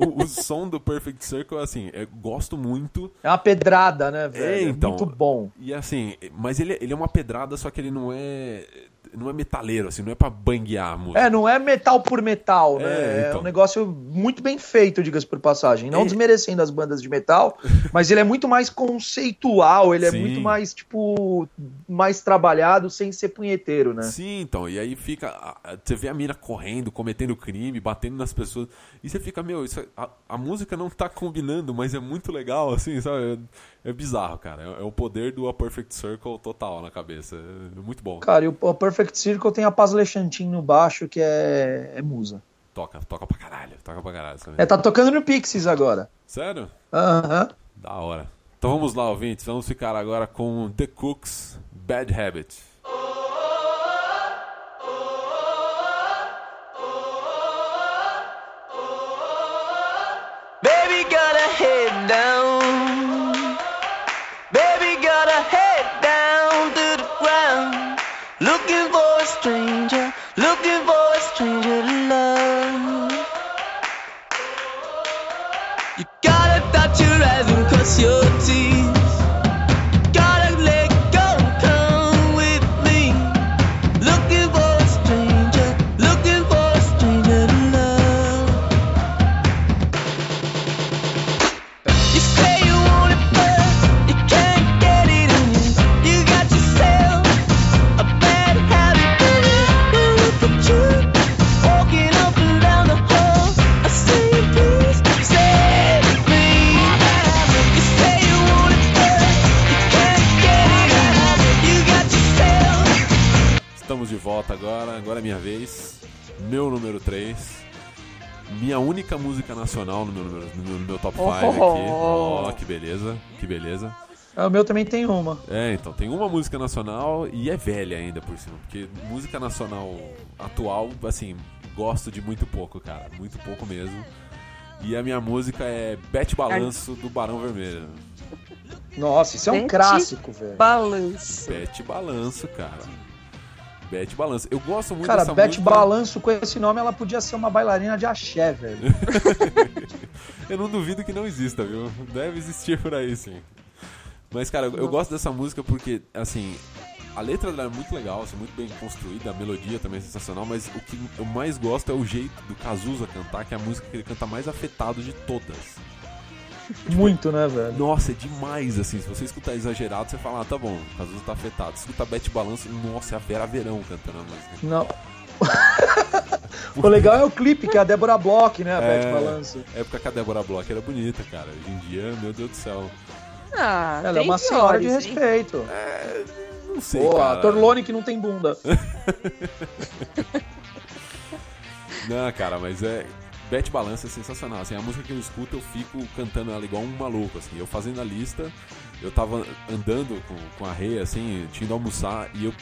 o, o som do Perfect Circle, assim, eu gosto muito. É uma pedrada, né, velho? É, então. Muito bom. E assim, mas ele, ele é uma pedrada, só que ele não é. Não é metaleiro, assim, não é pra banguear a música. É, não é metal por metal, né? É, É, então. um negócio muito bem feito, diga-se por passagem. Não É. desmerecendo as bandas de metal, mas ele é muito mais conceitual, ele Sim. é muito mais, tipo, mais trabalhado sem ser punheteiro, né? Sim, então, e aí fica. a- a- Você vê a mina correndo, cometendo crime, batendo nas pessoas. E você fica, meu, isso é- a, a música não tá combinando, mas é muito legal, assim, sabe? É, é bizarro, cara. É, é o poder do A Perfect Circle total na cabeça. É, muito bom. Cara, e o o Perfect Circle tem a Paz Lechantin no baixo, que é, é musa. Toca, toca pra caralho, toca pra caralho. sabe? É, tá tocando no Pixies agora. Sério? Aham. Da hora. Então vamos lá, ouvintes. Vamos ficar agora com The Cooks Bad Habit. Baby got her head down. For nacional no meu, no meu, no meu top 5 Oh. aqui. Ó, que beleza, que beleza. Ah, O meu também tem uma. É, então, tem uma música nacional e é velha ainda por cima. Porque música nacional atual, assim, gosto de muito pouco, cara. Muito pouco mesmo. E a minha música é Bete Balanço do Barão Vermelho. Nossa, isso é um Gente. clássico, velho. Balanço. Bete Balanço, cara. Bete Balanço. Eu gosto muito Cara, dessa Beth música. Balanço com esse nome, ela podia ser uma bailarina de axé, velho. Eu não duvido que não exista, viu? Deve existir por aí, sim. Mas, cara, eu, eu gosto dessa música porque, assim, a letra dela é muito legal, assim, muito bem construída, a melodia também é sensacional, mas o que eu mais gosto é o jeito do Cazuza cantar, que é a música que ele canta mais afetado de todas. Muito, né, velho? Nossa, é demais, assim, se você escutar exagerado, você fala, ah, tá bom, o Cazuza tá afetado. Se escuta Bete Balanço, nossa, é a Vera Verão cantando a música. Não. o legal é o clipe, que é a Débora Bloch, né? A É. Beth Balanço. época que a Débora Bloch era bonita, cara. Hoje em dia, meu Deus do céu. Ah, Ela é uma senhora de hein? respeito. Não sei, Pô, cara. a Torlone que não tem bunda. Não, cara, mas é. Bete Balança é sensacional. Assim, a música que eu escuto, eu fico cantando ela igual um maluco. Assim. Eu fazendo a lista, eu tava andando com, com a Rei, assim, tinha ido almoçar, e eu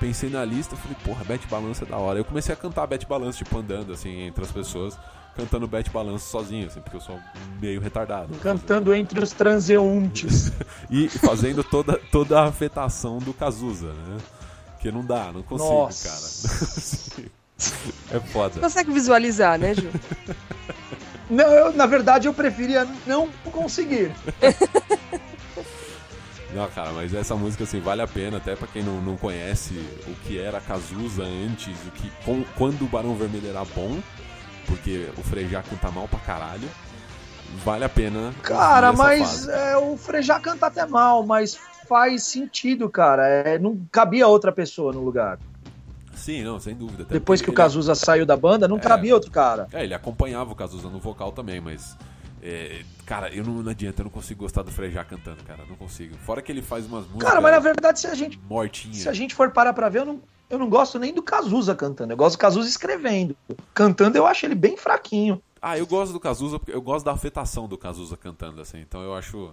pensei na lista, falei, porra, Bete Balança é da hora. Eu comecei a cantar Bete Balança, tipo, andando, assim, entre as pessoas, cantando Bete Balança sozinho, assim, porque eu sou meio retardado. Cantando entre os transeuntes. E fazendo toda, toda a afetação do Cazuza, né? Que não dá, não consigo, Nossa. cara. é foda. Consegue visualizar, né, Ju? Não, eu, na verdade, eu preferia não conseguir. Não, cara, mas essa música assim vale a pena, até pra quem não, não conhece o que era Cazuza antes, o que com- quando o Barão Vermelho era bom, porque o Frejá canta mal pra caralho. Vale a pena. Cara, mas é, o Frejá canta até mal, mas faz sentido, cara. É, não cabia outra pessoa no lugar. Sim, não, sem dúvida. até Depois que o ele- Cazuza saiu da banda, não É. cabia outro cara. É, ele acompanhava o Cazuza no vocal também, mas. é, cara, eu não, não adianta, eu não consigo gostar do Frejá cantando, cara. Não consigo. Fora que ele faz umas músicas. Cara, mas na verdade, se a gente, mortinhas. se a gente for parar pra ver, eu não, eu não gosto nem do Cazuza cantando. Eu gosto do Cazuza escrevendo. Cantando, eu acho ele bem fraquinho. Ah, eu gosto do Cazuza porque eu gosto da afetação do Cazuza cantando, assim. Então eu acho,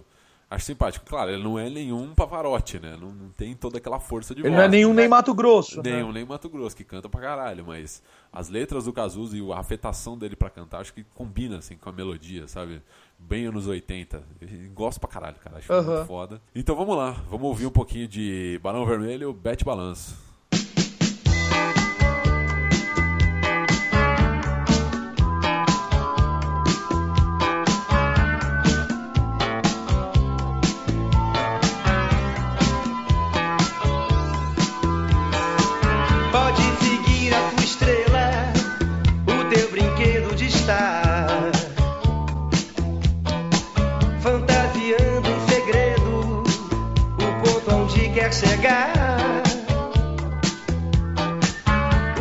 acho simpático. Claro, ele não é nenhum Pavarotti, né? Não, não tem toda aquela força de Ele voz. não é nenhum nem Mato Grosso. né? Nenhum, nem Mato Grosso, que canta pra caralho. Mas as letras do Cazuza e a afetação dele pra cantar, acho que combina, assim, com a melodia, sabe? Bem anos 80. Eu Gosto pra caralho, cara. Acho Aham. muito foda. Então vamos lá. Vamos ouvir um pouquinho de Barão Vermelho, Bete Balanço. Chegar.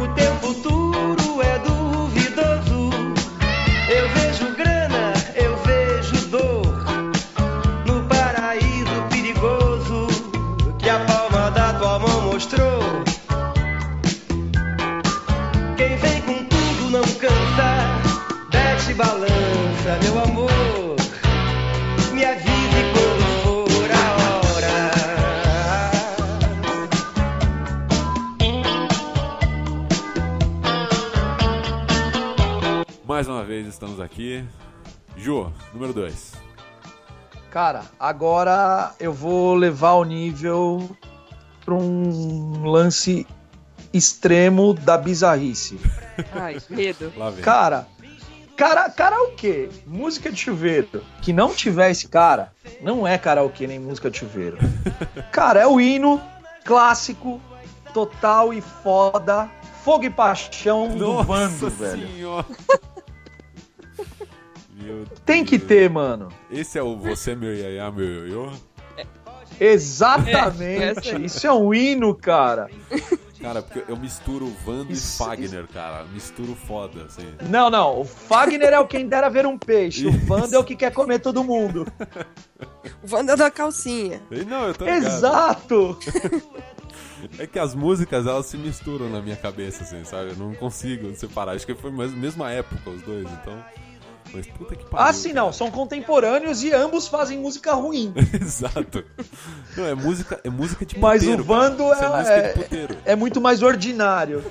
O teu futuro é duvidoso. Eu vejo grana, eu vejo dor. No paraíso perigoso que a palma da tua mão mostrou. Quem vem com tudo não cansa, desce balança, meu amor. Estamos aqui. Ju, número 2. Cara, agora eu vou levar o nível pra um lance extremo da bizarrice. Ai, medo. Lá vem. Cara, cara, karaokê, música de chuveiro, que não tiver esse cara, não é karaokê nem música de chuveiro. Cara, é o hino clássico, total e foda, fogo e paixão do Nossa bando, velho. Meu Tem que ter, mano. Esse é o Você, meu Yaya, meu Ioiô? Exatamente. É. Isso é um hino, cara. Cara, porque eu misturo Vando Isso- e Fagner, cara. Misturo foda, assim. Não, não. O Fagner é o quem dera ver um peixe. O Isso. Vando é o que quer comer todo mundo. O Wanda da calcinha. E Não, eu tô. Exato. É que as músicas, elas se misturam na minha cabeça, assim, sabe? Eu não consigo separar. Acho que foi a mesma época os dois, então... Mas puta que pariu. Ah, sim, não. São contemporâneos e ambos fazem música ruim. Exato. Não, é música, é música de Mas puteiro. o Vando é é, puteiro. é muito mais ordinário.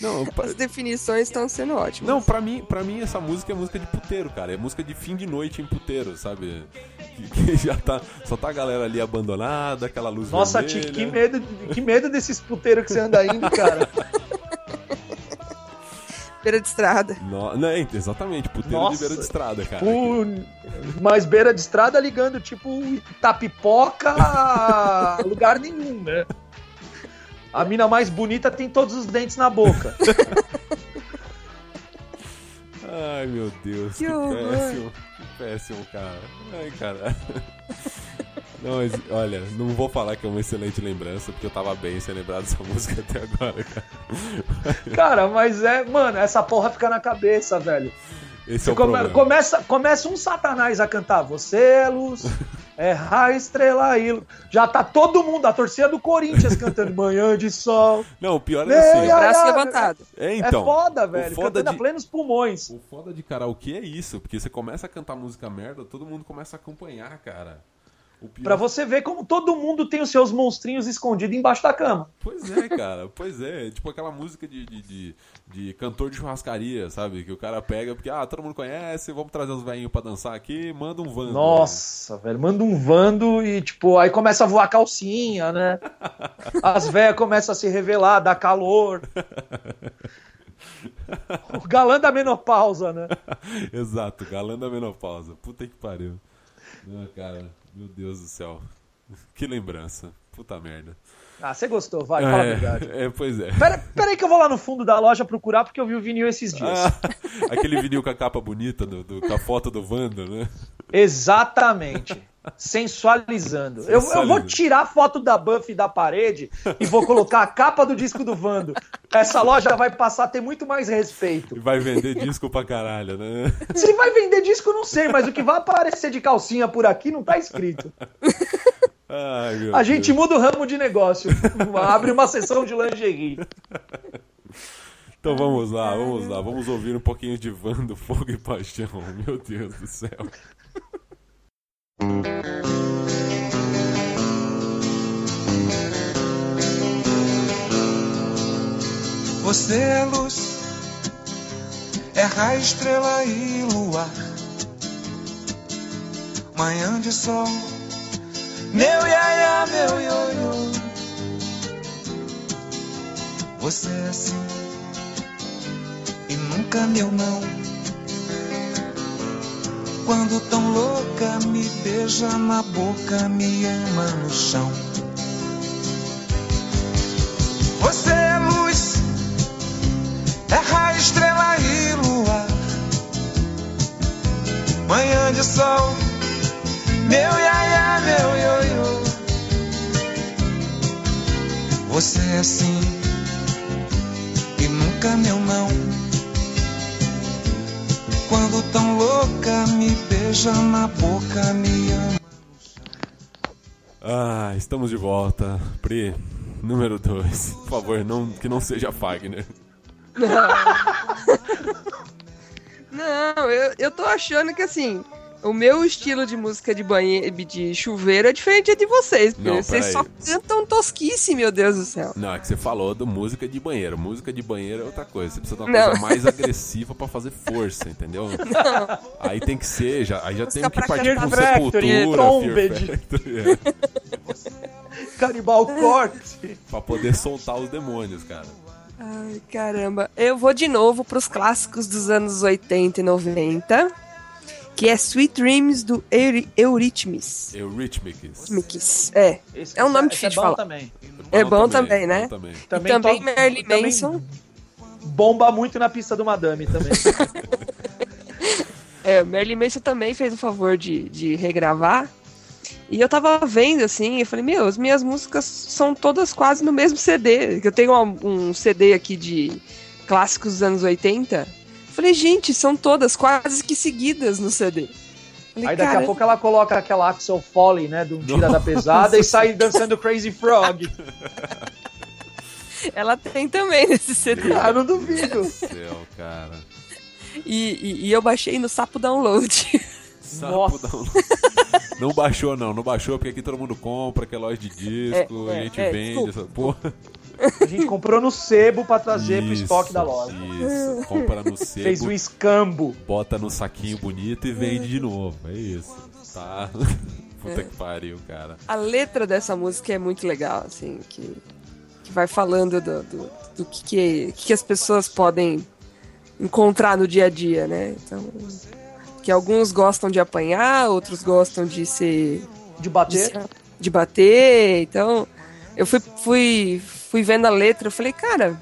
Não, pra, As definições estão sendo ótimas. não pra, mim, pra mim essa música é música de puteiro, cara. É música de fim de noite em puteiro, sabe? Que, que já tá. Só tá a galera ali abandonada, aquela luz Nossa, vermelha. Tiki, que medo, que medo desses puteiros que você anda indo, cara. Beira de estrada. No, não, é, exatamente, puteiro Nossa. de beira de estrada, cara. Por mais beira de estrada ligando, tipo, Itapipoca a lugar nenhum, né? A mina mais bonita tem todos os dentes na boca. Ai, meu Deus, que, Que horror. péssimo. Que péssimo, cara. Ai, cara. Não, mas, olha, não vou falar que é uma excelente lembrança, porque eu tava bem sem lembrar dessa música até agora, cara. Cara, mas é, mano, essa porra fica na cabeça, velho. Esse é o Come- problema. começa, começa um satanás a cantar Você é luz, é raio, estrela e. Já tá todo mundo, a torcida do Corinthians cantando Manhã de Sol. Não, o pior é assim. ai, Braço ai, levantado. É, então. é foda, o velho. foda cantando de- a plenos pulmões. O foda de karaokê é isso, porque você começa a cantar música merda, todo mundo começa a acompanhar, cara. Pra você ver como todo mundo tem os seus monstrinhos escondidos embaixo da cama. Pois é, cara, pois é. Tipo aquela música de, de, de, de cantor de churrascaria, sabe? Que o cara pega, porque, ah, todo mundo conhece, vamos trazer os velhinhos pra dançar aqui, manda um vando. Nossa, velho, manda um vando e, tipo, aí começa a voar calcinha, né? As velhas começam a se revelar, dá calor. O galã da menopausa, né? Exato, galã da menopausa. Puta que pariu. Não, cara, meu Deus do céu. Que lembrança. Puta merda. Ah, você gostou, vai, fala a verdade. é, é, pois é. Pera, pera aí que eu vou lá no fundo da loja procurar porque eu vi o vinil esses dias. Ah, aquele vinil com a capa bonita, do, do- com a foto do Wanda, né? Exatamente. Sensualizando. Eu, eu vou tirar a foto da Buffy da parede e vou colocar a capa do disco do Vando. Essa loja vai passar a ter muito mais respeito. E vai vender disco pra caralho, né? Se vai vender disco, não sei, mas o que vai aparecer de calcinha por aqui não tá escrito. Ai, A gente Deus. muda o ramo de negócio. Abre uma sessão de lingerie. Então vamos lá, vamos lá. Vamos ouvir um pouquinho de Wanda, Fogo e Paixão. Meu Deus do céu. Você é luz, é raio, estrela e luar. Manhã de sol, meu iaia, meu ioiô. Você é assim e nunca meu não. Quando tão louca, me beija na boca, me ama no chão. Você é luz, é raio, estrela e luar. Manhã de sol, meu iaia, meu ioiô. Você é assim e nunca meu não. Tão louca, me beija na boca, me ama. Ah, estamos de volta. Pri, número 2. Por favor, não, que não seja Fagner. Não, eu, eu tô achando que assim, o meu estilo de música de banheiro, de chuveiro é diferente de vocês. Porque Não, vocês só cantam tosquice, meu Deus do céu. Não, é que você falou do música de banheiro. Música de banheiro é outra coisa. Você precisa de uma Não. coisa mais agressiva pra fazer força, entendeu? Aí tem que ser, já, aí já tem que partir com cantar Sepultura, Factory, Fear Trombed. Factory, é, Canibal Corte. pra poder soltar os demônios, cara. Ai, caramba. Eu vou de novo pros clássicos dos anos 80 e 90, que é Sweet Dreams do Euri- Eurythmics. Eurythmics. É, Esse- É um nome esse difícil de bom falar. também. É bom também, né? bom também. e Também, também Marilyn Manson. Bomba muito na pista do Madame também. É, Marilyn Manson também fez o favor de, de regravar. E eu tava vendo assim, eu falei, meu, as minhas músicas são todas quase no mesmo CD. que Eu tenho um, um CD aqui de clássicos dos anos 80. Falei, gente, são todas quase que seguidas no CD. Falei, Aí daqui cara, a pouco ela coloca aquela Axel Foley, né? Do Tira da Pesada e sai dançando Crazy Frog. ela tem também nesse CD. Ah, não duvido. Céu, cara. E, e- e eu baixei no Sapo Download. Sapo Nossa. download. Não baixou, não. Não baixou porque aqui todo mundo compra, que é loja de disco, É, é, a gente é, vende desculpa. essa porra. A gente comprou no sebo pra trazer pro Isso, estoque da loja. Isso, compra no Fez um sebo, escambo. bota no saquinho bonito e vende de novo. É isso. Tá. Puta que pariu, cara. A letra dessa música é muito legal, assim, que, que vai falando do, do, do que, que, que as pessoas podem encontrar no dia a dia, né? Então, que alguns gostam de apanhar, outros gostam de ser De de, bater. se- de bater. Então, eu fui, fui, fui vendo a letra, eu falei, cara,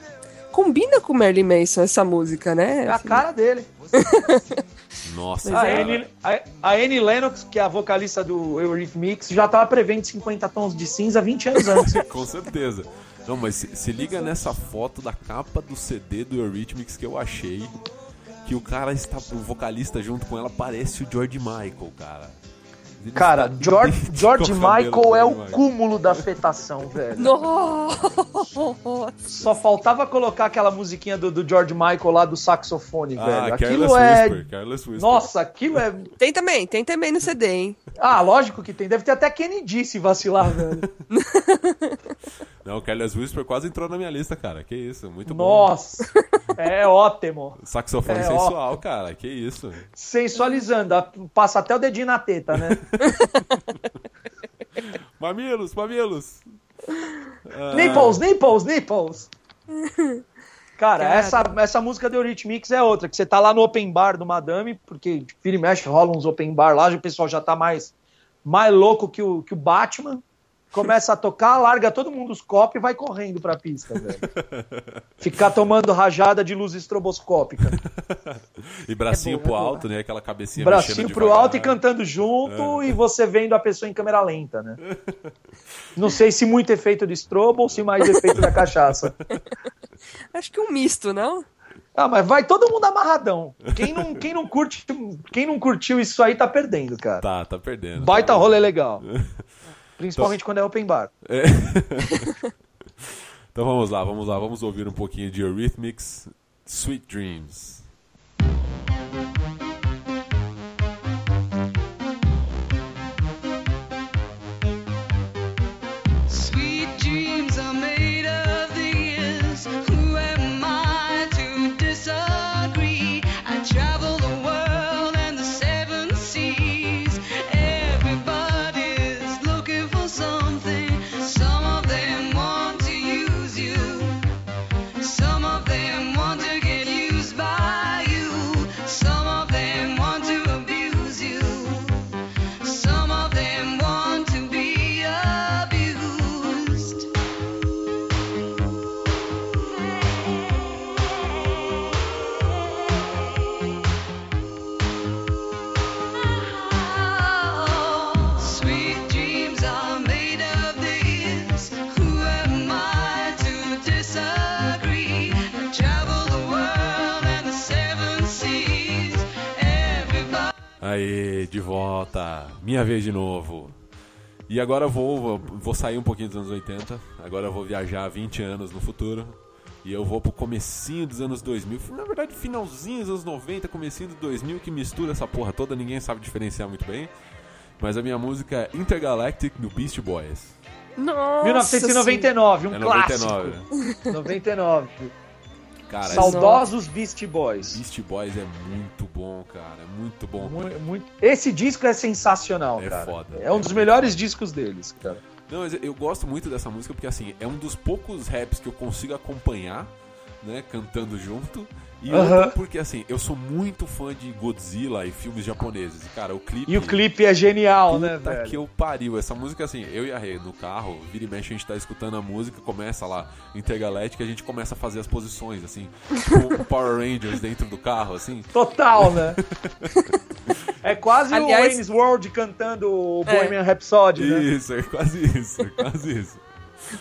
combina com Marilyn Manson essa música, né? É a cara dele. Nossa, A cara. Annie, a, a Annie Lennox, que é a vocalista do Eurythmics, já tava prevendo 50 tons de cinza 20 anos antes. Com certeza. Não, mas se, se liga nessa foto da capa do CD do Eurythmics que eu achei. Que o cara está, o vocalista junto com ela parece o George Michael, cara. Cara, George, George Michael é o cúmulo da afetação, velho. Nossa! Só faltava colocar aquela musiquinha do, do George Michael lá do saxofone, Ah, velho. Careless Aquilo é. Whisper, Careless Whisper. Nossa, aquilo é. Tem também, tem também no CD, hein? Ah, lógico que tem. Deve ter até Kennedy se vacilar, velho. Não, Careless Whisper quase entrou na minha lista, cara. Que isso, muito bom. Nossa, é ótimo. Saxofone É, sensual, cara. Que isso. Sensualizando, passa até o dedinho na teta, né? Mamilos, mamilos. Ah, Nipples, nipples, nipples. Cara, Cara. essa, essa música do Eurythmics é outra, que você tá lá no open bar do Madame, porque vira e mexe, rola uns open bar lá, o pessoal já tá mais, mais louco que o, que o Batman. Começa a tocar, larga todo mundo os copos e vai correndo pra pista, velho. Ficar tomando rajada de luz estroboscópica. E bracinho É boa, pro é alto, né? Aquela cabecinha Bracinho pro devagar. alto e cantando junto e você vendo a pessoa em câmera lenta, né? Não sei se muito efeito de estrobo ou se mais efeito da cachaça. Acho que um misto, não? Ah, mas vai todo mundo amarradão. Quem não, quem não curte, quem não curtiu isso aí tá perdendo, cara. Tá, tá perdendo. Baita tá rolê legal. Principalmente quando é open bar. É. então vamos lá, vamos lá, vamos ouvir um pouquinho de Eurythmics Sweet Dreams. Aê, de volta. Minha vez de novo. E agora eu vou, vou, sair um pouquinho dos anos 80. Agora eu vou viajar 20 anos no futuro. E eu vou pro comecinho dos anos 2000. Na verdade, finalzinho dos anos 90, comecinho dos 2000, que mistura essa porra toda. Ninguém sabe diferenciar muito bem. Mas a minha música é Intergalactic do Beast Boys. Nossa! 1999, um É clássico. 99. 99. Cara, Saudosos Beast Boys. Beast Boys é muito bom, cara. É muito bom. Mu- muito- Esse disco é sensacional, É cara. foda. É um dos melhores discos deles, cara. Não, mas eu gosto muito dessa música porque assim, é um dos poucos raps que eu consigo acompanhar, né, cantando junto. E Aham. outra porque assim, eu sou muito fã de Godzilla e filmes japoneses. E, cara, o clipe E o clipe é genial, Puta né, velho? que eu pariu. Essa música, assim, eu e a Rê no carro, vira e mexe, a gente tá escutando a música, começa lá, Intergaláctica, a gente começa a fazer as posições, assim, tipo o Power Rangers dentro do carro, assim. Total, né? é quase Aliás- o Wayne's World cantando o Bohemian Rhapsody, né? Isso, é quase isso, é quase isso.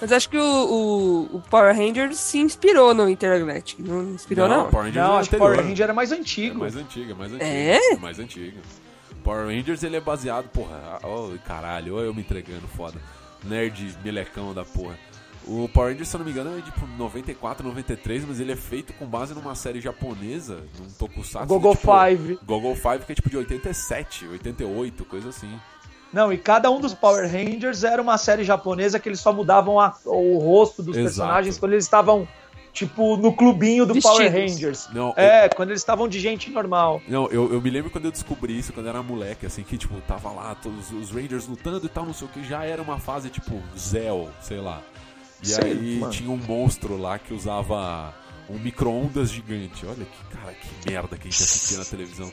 Mas acho que o, o, o Power Rangers se inspirou no Intergalactic. Não inspirou, não? Power Rangers Não, é acho que. Power Ranger era mais É antigo. mais antiga, mais antiga. É? Mais antiga. Power Rangers ele é baseado, porra, oh, caralho, olha eu me entregando foda. Nerd melecão da porra. O Power Rangers, se eu não me engano, é tipo 94, 93, mas ele é feito com base numa série japonesa, num tokusatsu. Gogol tipo, Five. Gogol 5, que é tipo de 87, 88, coisa assim. Não, e cada um dos Power Rangers era uma série japonesa que eles só mudavam a- o rosto dos Exato. personagens quando eles estavam, tipo, no clubinho do Vestidos. Power Rangers. Não, É, quando eles estavam de gente normal. Não, eu, eu me lembro quando eu descobri isso, quando eu era moleque, assim, que, tipo, tava lá, todos os Rangers lutando e tal, não sei o que, já era uma fase, tipo, Zell, sei lá. E Sei, aí mano. tinha um monstro lá que usava um micro-ondas gigante. Olha que, cara, que merda que a gente assistia na televisão.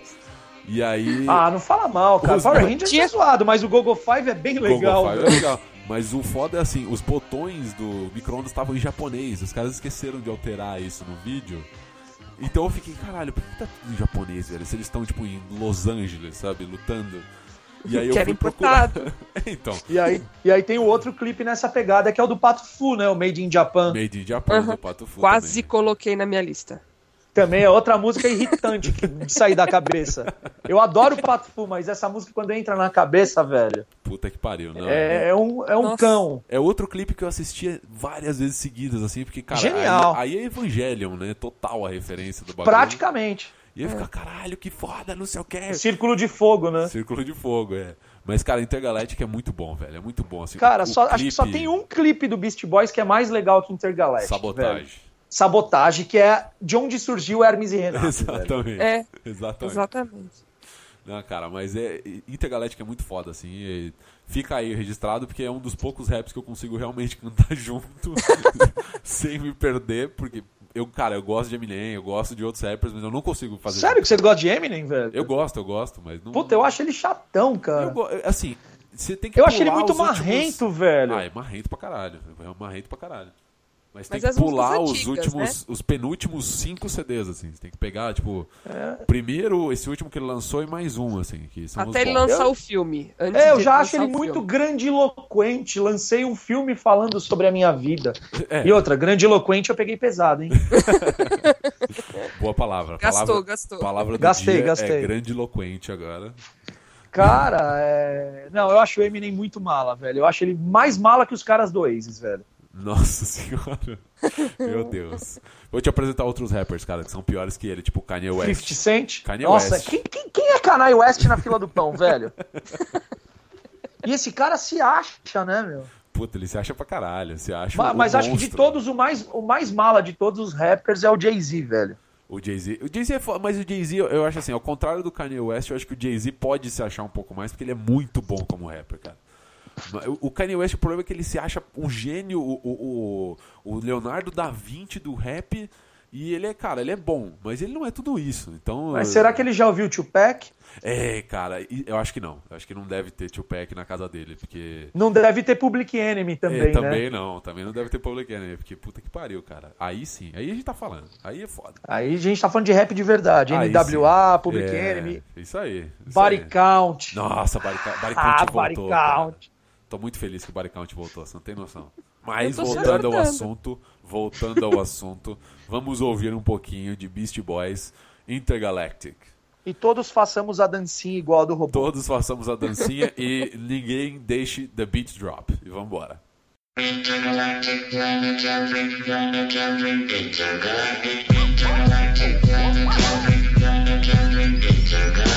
E aí... Ah, não fala mal, cara. Os- Power Rangers Tinha- é zoado, mas o Gogo Five é bem legal. Google Five é velho. legal. Mas o foda é assim, os botões do micro-ondas estavam em japonês. Os caras esqueceram de alterar isso no vídeo. Então eu fiquei, caralho, por que tá tudo em japonês, velho? Se eles estão, tipo, em Los Angeles, sabe, lutando. E aí eu fui procurar. então, E aí, e aí tem o outro clipe nessa pegada que é o do Pato Fu, né? O Made in Japan. Made in Japan, Aham. do Pato Fu Quase também. coloquei na minha lista. Também é outra música irritante que- de sair da cabeça. Eu adoro o Pato Fu, mas essa música quando entra na cabeça, velho, Puta que pariu, não. é, é um, é um Nossa. cão. É outro clipe que eu assistia várias vezes seguidas, assim, porque, cara, Genial. Aí, aí é Evangelion, né? Total a referência do bagulho. Praticamente. E aí fica, caralho, que foda, não sei o que. Círculo de fogo, né? Círculo de Fogo, é. Mas, cara, Intergalactic é muito bom, velho. É muito bom, assim. Cara, O só, acho que só clipe, tem um clipe do Beast Boys que é mais legal que Intergalactic. velho. Sabotagem. Que é de onde surgiu Hermes e Renato. Exatamente. É, Exatamente. exatamente. Não, cara, mas é. Intergalactic é muito foda, assim. e fica aí registrado, porque é um dos poucos raps que eu consigo realmente cantar junto, sem me perder, porque eu, cara, eu gosto de Eminem, eu gosto de outros rappers, mas eu não consigo fazer. Sério que você gosta de Eminem, velho? Eu gosto, eu gosto, mas não. Puta, eu acho ele chatão, eu cara. go- Assim, você tem que Eu acho ele muito os últimos- marrento, velho. Ah, é marrento pra caralho. É marrento pra caralho. Mas tem Mas que as músicas pular os antigas, né? últimos, os penúltimos cinco CDs, assim. Você tem que pegar, tipo, É. primeiro, esse último que ele lançou e mais um, assim, que são os Até ele bons. lançar o filme. Antes É, eu já acho ele muito filme. grandiloquente. Lancei um filme falando sobre a minha vida. É. E outra, grandiloquente eu peguei pesado, hein? Boa palavra. Gastou, palavra, gastou. Palavra do Gastei, dia gastei. é grandiloquente agora. Cara, é... Não, eu acho o Eminem muito mala, velho. Eu acho ele mais mala que os caras do Oasis, velho. Nossa senhora. Meu Deus. Vou te apresentar outros rappers, cara, que são piores que ele, tipo Kanye West. 50 Cent. Kanye Nossa, West. Quem, quem, quem é Kanye West na fila do pão, velho? E esse cara se acha, né, meu? Puta, ele se acha pra caralho, se acha Ma- o Mas acho que de todos, o mais, o mais mala de todos os rappers é o Jay-Z, velho. O Jay-Z. O Jay-Z é foda, mas o Jay-Z, eu- eu acho assim, ao contrário do Kanye West, eu acho que o Jay-Z pode se achar um pouco mais, porque ele é muito bom como rapper, cara. O Kanye West, o problema é que ele se acha um gênio, o, o, o, Leonardo da Vinci do rap, e ele é, cara, ele é bom, mas ele não é tudo isso. Então. Mas será que ele já ouviu o Tupac? É, cara, eu acho que não. Eu acho que não deve ter Tupac na casa dele, porque. Não deve ter Public Enemy também, É, né? também não, também não deve ter Public Enemy, porque puta que pariu, cara. Aí sim, aí a gente tá falando. Aí é foda. Aí a gente tá falando de rap de verdade. Aí NWA, sim. Public É, Enemy, Isso aí. Isso Body aí. Count. Nossa, Body Count, Body Ah, Count Body voltou. cara. Tô muito feliz que o Body Count voltou, você não tem noção. Mas voltando ao assunto, voltando ao assunto, vamos ouvir um pouquinho de Beast Boys Intergalactic. E todos façamos a dancinha igual a do robô. Todos façamos a dancinha e ninguém deixe the beat drop. E vambora. Well,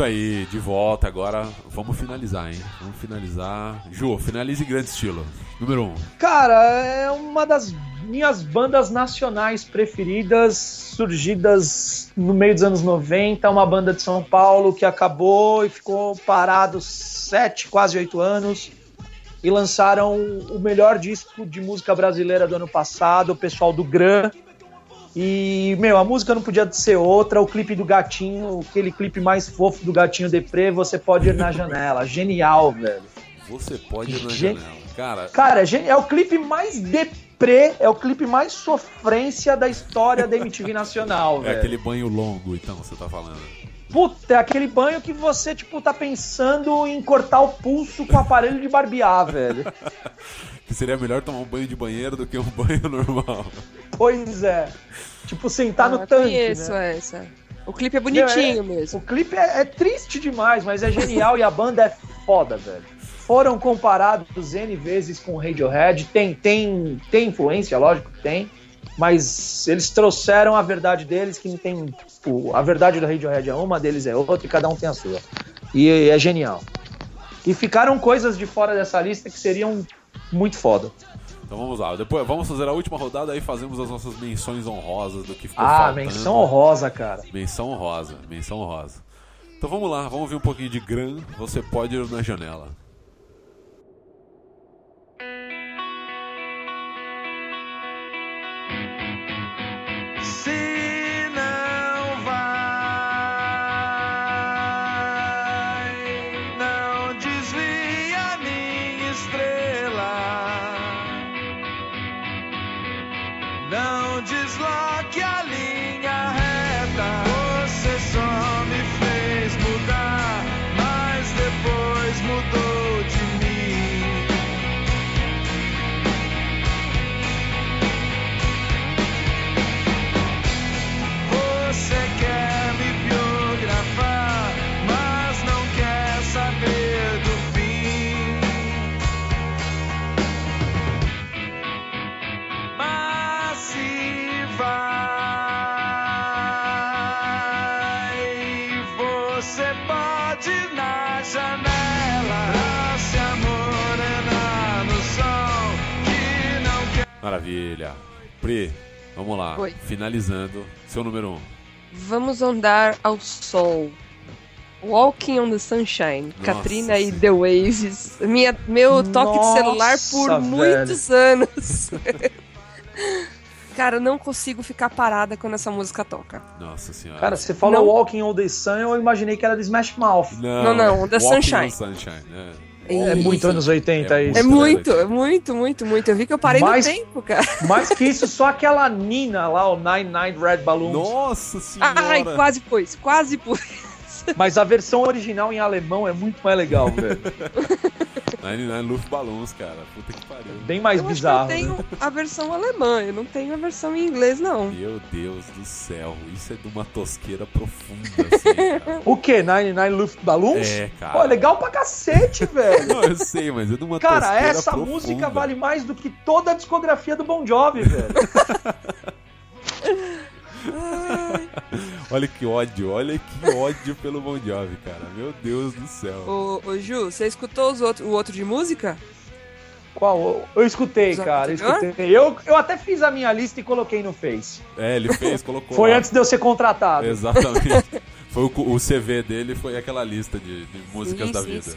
Isso aí, de volta agora. Vamos finalizar, hein? Vamos finalizar. Ju, finalize em grande estilo. Número 1. Um. Cara, é uma das minhas bandas nacionais preferidas, surgidas no meio dos anos 90, uma banda de São Paulo que acabou e ficou parado sete, quase oito anos. E lançaram o melhor disco de música brasileira do ano passado, o pessoal do Gran. E, meu, a música não podia ser outra. O clipe do gatinho, aquele clipe mais fofo do gatinho deprê, você pode ir na janela. Genial, velho. Você pode ir na Gen- janela. Cara, Cara, é é o clipe mais deprê, é o clipe mais sofrência da história da MTV Nacional, é velho. aquele banho longo, então, você tá falando. Puta, é aquele banho que você, tipo, tá pensando em cortar o pulso com o aparelho de barbear, velho. Que seria melhor tomar um banho de banheiro do que um banho normal. Pois é. Tipo, sentar Ah, no tanque, conheço né? essa. O clipe é bonitinho Meu, é- mesmo. O clipe é, é triste demais, mas é genial e a banda é foda, velho. Foram comparados N vezes com o Radiohead. Tem, tem, tem influência, lógico que tem. Mas eles trouxeram a verdade deles, que não tem. Tipo, a verdade do Radiohead é uma, deles é outra, e cada um tem a sua. E é genial. E ficaram coisas de fora dessa lista que seriam muito foda. Então vamos lá. Depois vamos fazer a última rodada aí fazemos as nossas menções honrosas do que ficou Ah, faltando. menção honrosa, cara. Menção honrosa, menção honrosa. Então vamos lá, vamos ver um pouquinho de Gran. Você pode ir na janela. Maravilha. Pri, vamos lá. Oi. Finalizando. Seu número 1. Um. Vamos andar ao sol. Walking on the Sunshine, Nossa Katrina e. The Waves. Minha, meu toque de celular por Nossa, muitos anos. Cara, eu não consigo ficar parada quando essa música toca. Nossa senhora. Cara, você falou Não. Walking on the Sun, eu imaginei que era do Smash Mouth. Não, não, The Walking Sunshine. on Sunshine. É. É muito anos 80 É isso. É muito. muito, é muito, muito, muito. Eu vi que eu parei Mas- no tempo, cara. Mais que isso, só aquela Nina lá, o Nine Nine Red Balloons. Nossa senhora. Ai, quase pus, quase pus. Mas a versão original em alemão é muito mais legal, velho. Nine Nine Luftballons, cara. Puta que pariu. Bem mais Eu acho bizarro. que eu né? tenho a versão alemã, eu não tenho a versão em inglês, não. Meu Deus do céu. Isso é de uma tosqueira profunda, assim, cara. O que? Nine Nine Luftballons? É, cara. Pô, legal pra cacete, velho. Não, eu sei, mas é de uma Cara, tosqueira essa profunda. música vale mais do que toda a discografia do Bon Jovi, velho. Olha que ódio, olha que ódio pelo Bon Jovi, cara. Meu Deus do céu. Ô, ô Ju, você escutou os outro, o outro de música? Qual? Eu escutei, cara, eu escutei. Eu, eu até fiz a minha lista e coloquei no Face. É, ele fez, colocou Foi lá. antes de eu ser contratado. Exatamente. Foi o, o CV dele, foi aquela lista de, de músicas Sim, da sim, vida. sim.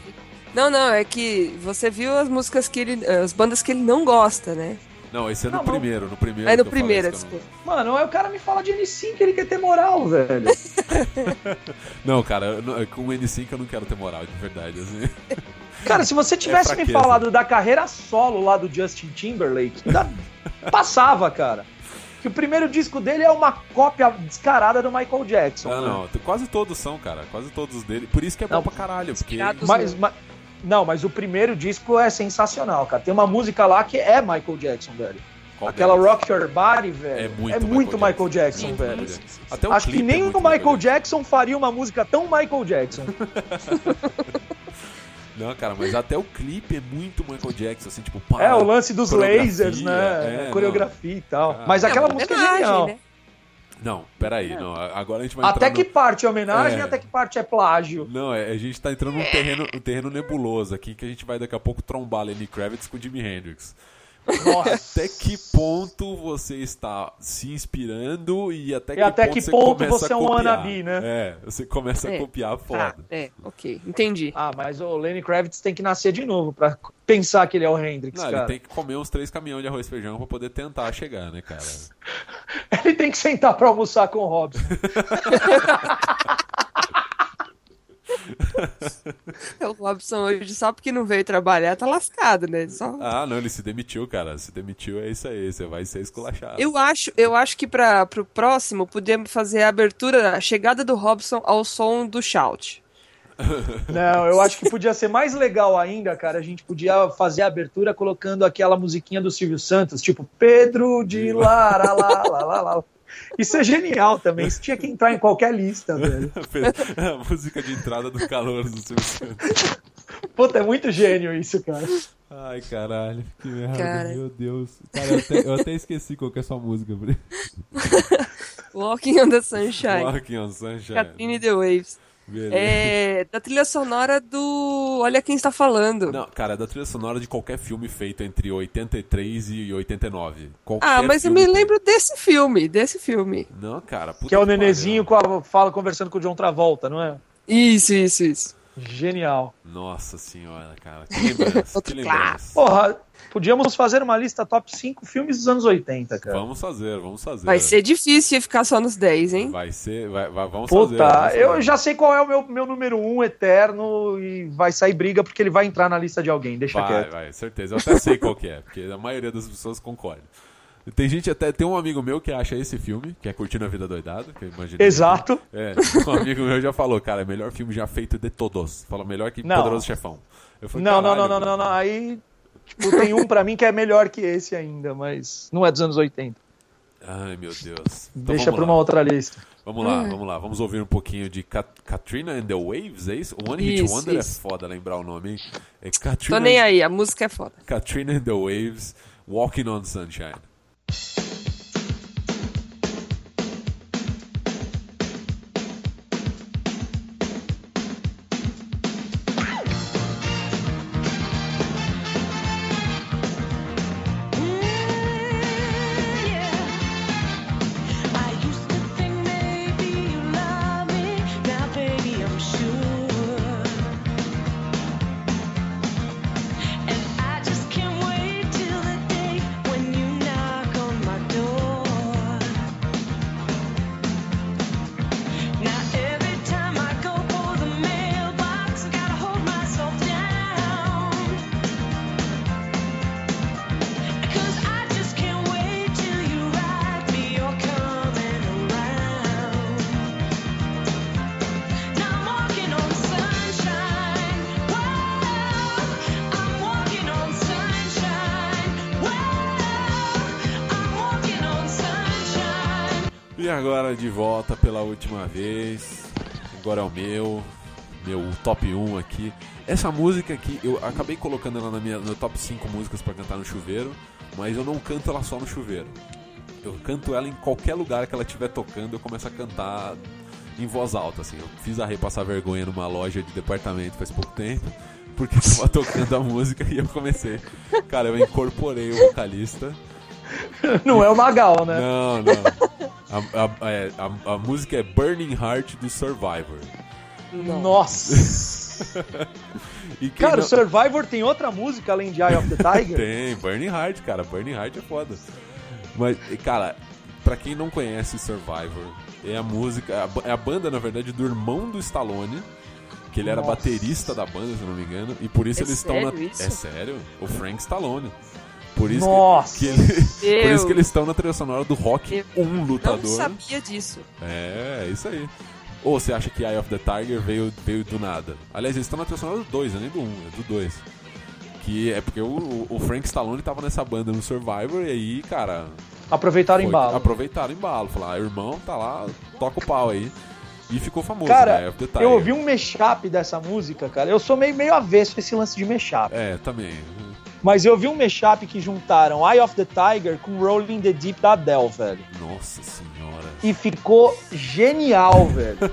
Não, não, é que você viu as músicas que ele. as bandas que ele não gosta, né? Não, esse é no Não, mas- primeiro, no primeiro. É no primeiro, desculpa. Mano, aí o cara me fala de N5 ele quer ter moral, velho. Não, não cara, eu não- com o N5 eu não quero ter moral, de verdade, assim. Cara, se você tivesse me fraqueza. falado da carreira solo lá do Justin Timberlake, ainda passava, cara. Que o primeiro disco dele é uma cópia descarada do Michael Jackson. Ah, né? não, quase todos são, cara, quase todos dele. Por isso que é bom Não. pra caralho, porque... Mas, no- ma- não, mas o primeiro disco é sensacional, cara. Tem uma música lá que é Michael Jackson, velho. Qual Aquela deles? Rock Your Body, velho. É muito, Michael, Jackson, Muito velho. Michael Jackson. Até Acho que clipe é nem o muito Michael Jackson faria uma música tão Michael Jackson. Não, cara, mas até o clipe é muito Michael Jackson, assim, tipo... pá, É, o lance dos lasers, né? é, coreografia e tal. Cara. Mas É aquela uma música é genial. né? Não, peraí, não. Agora a gente vai Até que no... parte é homenagem, É. até que parte é plágio. Não, é, a gente tá entrando num terreno, um terreno nebuloso aqui que a gente vai daqui a pouco trombar Lenny Kravitz com Jimi Hendrix. Nossa. Até que ponto você está se inspirando e até E que até ponto que você ponto começa você a é um copiar. wannabe, né? É, você começa a É. copiar Ah, foda. é, ok, entendi. Ah, mas o Lenny Kravitz tem que nascer de novo pra pensar que ele é o Hendrix, Não, ele cara. tem que comer uns três caminhões de arroz e feijão pra poder tentar chegar, né, cara? Ele tem que sentar pra almoçar com o Robson. O Robson hoje, só porque não veio trabalhar, tá lascado, né? Só... Ah, não, ele se demitiu, cara. Se demitiu, é isso aí. Você vai ser esculachado. Eu acho, eu acho que para pro próximo podemos fazer a abertura, a chegada do Robson ao som do shout. Não, eu acho que podia ser mais legal ainda, cara. A gente podia fazer a abertura colocando aquela musiquinha do Silvio Santos, tipo Pedro de Lara, lá, lá, lá, lá. Isso é genial também. Isso tinha que entrar em qualquer lista, velho. a música de entrada do calor do Santos. Puta, é muito gênio isso, cara. Ai, caralho. Que merda, Cara. meu Deus. Cara, eu até, eu até esqueci qual que é a sua música. Bri. Walking on the Sunshine. Walking on Sunshine. Katrina the Waves. Beleza. É da trilha sonora do Olha Quem Está Falando. Não, cara, é da trilha sonora de qualquer filme feito entre 83 e 89. Qualquer ah, mas eu me lembro desse filme, desse filme. Não, cara. puta Que é o. Nenezinho com a, fala conversando com o John Travolta, não é? Isso, isso, isso. Genial. Nossa senhora, cara. Que lembrança. que lembrança. Porra, podíamos fazer uma lista top 5 filmes dos anos 80, cara. Vamos fazer, vamos fazer. Vai ser difícil ficar só nos 10, hein? Vai ser, vai, vai- vamos fazer. Puta, eu já sei qual é o meu, meu número 1 um eterno e vai sair briga porque ele vai entrar na lista de alguém, deixa Vai, quieto. vai, certeza. Eu até sei qual que é, porque a maioria das pessoas concorda. Tem gente até, tem um amigo meu que acha esse filme, que é Curtindo a Vida Doidado, que eu imagino. Exato. É, um amigo meu já falou, cara, é o melhor filme já feito de todos. Falou melhor que Não. Poderoso Chefão. Eu falei, Não, não, não, "Caralho, não, não, não. Aí, tipo, tem um pra mim que é melhor que esse ainda, mas não é dos anos 80. Ai, meu Deus. Então, Deixa lá. uma outra lista. Vamos lá, vamos lá. Vamos ouvir um pouquinho de Kat Katrina and the Waves, é isso? One Hit Isso, Wonder isso. é foda lembrar o nome, hein? É Katrina, Tô nem aí, a música é foda. Katrina and the Waves, Walking on Sunshine. Meu, meu top 1 aqui. Essa música aqui, eu acabei colocando ela na minha no top 5 músicas pra cantar no chuveiro, mas eu não canto ela só no chuveiro. Eu canto ela em qualquer lugar que ela estiver tocando, eu começo a cantar em voz alta, assim. Eu fiz a Rei passar vergonha numa loja de departamento faz pouco tempo, porque tava tocando a música e eu comecei. Cara, eu incorporei o vocalista. Não é o Magal, né? Não, não. A, a- é, a- a música é Burning Heart do Survivor. Nossa. E Cara, o não- Survivor tem outra música além de Eye of the Tiger? Tem, Burning Heart, cara. Burning Heart é foda. Mas, cara, pra quem não conhece Survivor, é a música. É a banda, na verdade, do irmão do Stallone. Que ele era Nossa. baterista da banda, se eu não me engano. E por isso É eles estão na. isso? É sério? O Frank Stallone. Por isso Nossa. que, que ele- por Eu isso que eles estão na trilha sonora do Rock Eu 1 não Lutador. sabia disso. É, é isso aí. Ou você acha que Eye of the Tiger veio, veio do nada? Aliás, eles estão na trilha sonora do 2, não é nem do 1, é do 2. Que é porque o, o Frank Stallone tava nessa banda no Survivor e aí, cara. Aproveitaram foi- embalo. Aproveitaram embalo. Falaram, ah, irmão, tá lá, toca o pau aí. E ficou famoso, Cara, né? Eye of the Tiger. eu ouvi um mashup dessa música, cara. Eu sou meio, meio avesso a esse lance de mashup. É, também. Mas eu vi um mashup que juntaram Eye of the Tiger com Rolling the Deep da Adele, velho. Nossa senhora. E ficou genial, velho.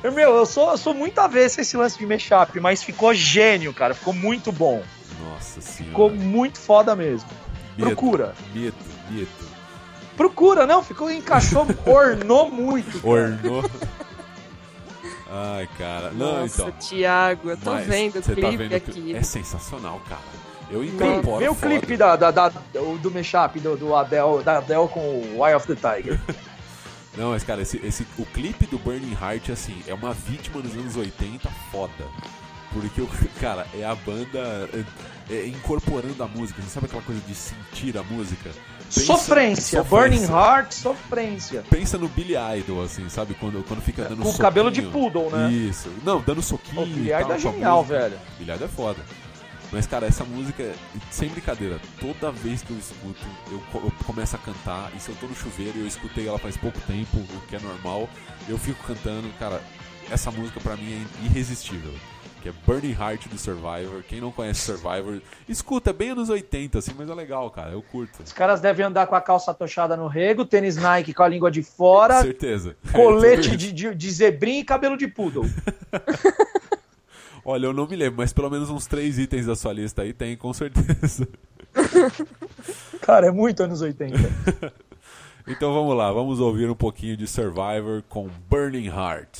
Eu, Meu, eu sou, eu sou muito avesso a esse lance de mashup, mas ficou gênio, cara. Ficou muito bom. Nossa senhora. Ficou muito foda mesmo. Medo, Procura. Medo, medo. Procura, não, ficou, encaixou, ornou muito. cara. Ornou. Ai, cara. Não, Nossa, então. Thiago, eu tô vendo o você clipe tá vendo aqui. É sensacional, cara. Eu incorporo vê o clipe da, da, da- do, do mashup do, do Adele, da Adele com o Eye of the Tiger. Não, mas cara, esse, esse, o clipe do Burning Heart, assim, é uma vítima dos anos 80 foda. Porque, o cara, é a banda é, é, incorporando a música. Você sabe aquela coisa de sentir a música? Pensa- sofrência, Burning Heart, sofrência. Pensa no Billy Idol, assim, sabe? Quando, quando fica dando Com soquinho. cabelo de poodle, né? Isso. Não, dando soquinho O Billy Idol é genial, velho. Billy Idol é foda. Mas, cara, essa música, sem brincadeira, toda vez que eu escuto, eu, eu começo a cantar. E se eu tô no chuveiro e eu escutei ela faz pouco tempo, o que é normal, eu fico cantando. Cara, essa música pra mim é irresistível. Que é Burning Heart do Survivor. Quem não conhece Survivor, escuta, é bem anos 80, assim, mas é legal, cara. Eu curto. Os caras devem andar com a calça tochada no rego, tênis Nike com a língua de fora, Certeza. colete de, de, de zebrinha e cabelo de poodle. Olha, eu não me lembro, mas pelo menos uns três itens da sua lista aí tem, com certeza. Cara, é muito anos 80. Então vamos lá, vamos ouvir um pouquinho de Survivor com Burning Heart.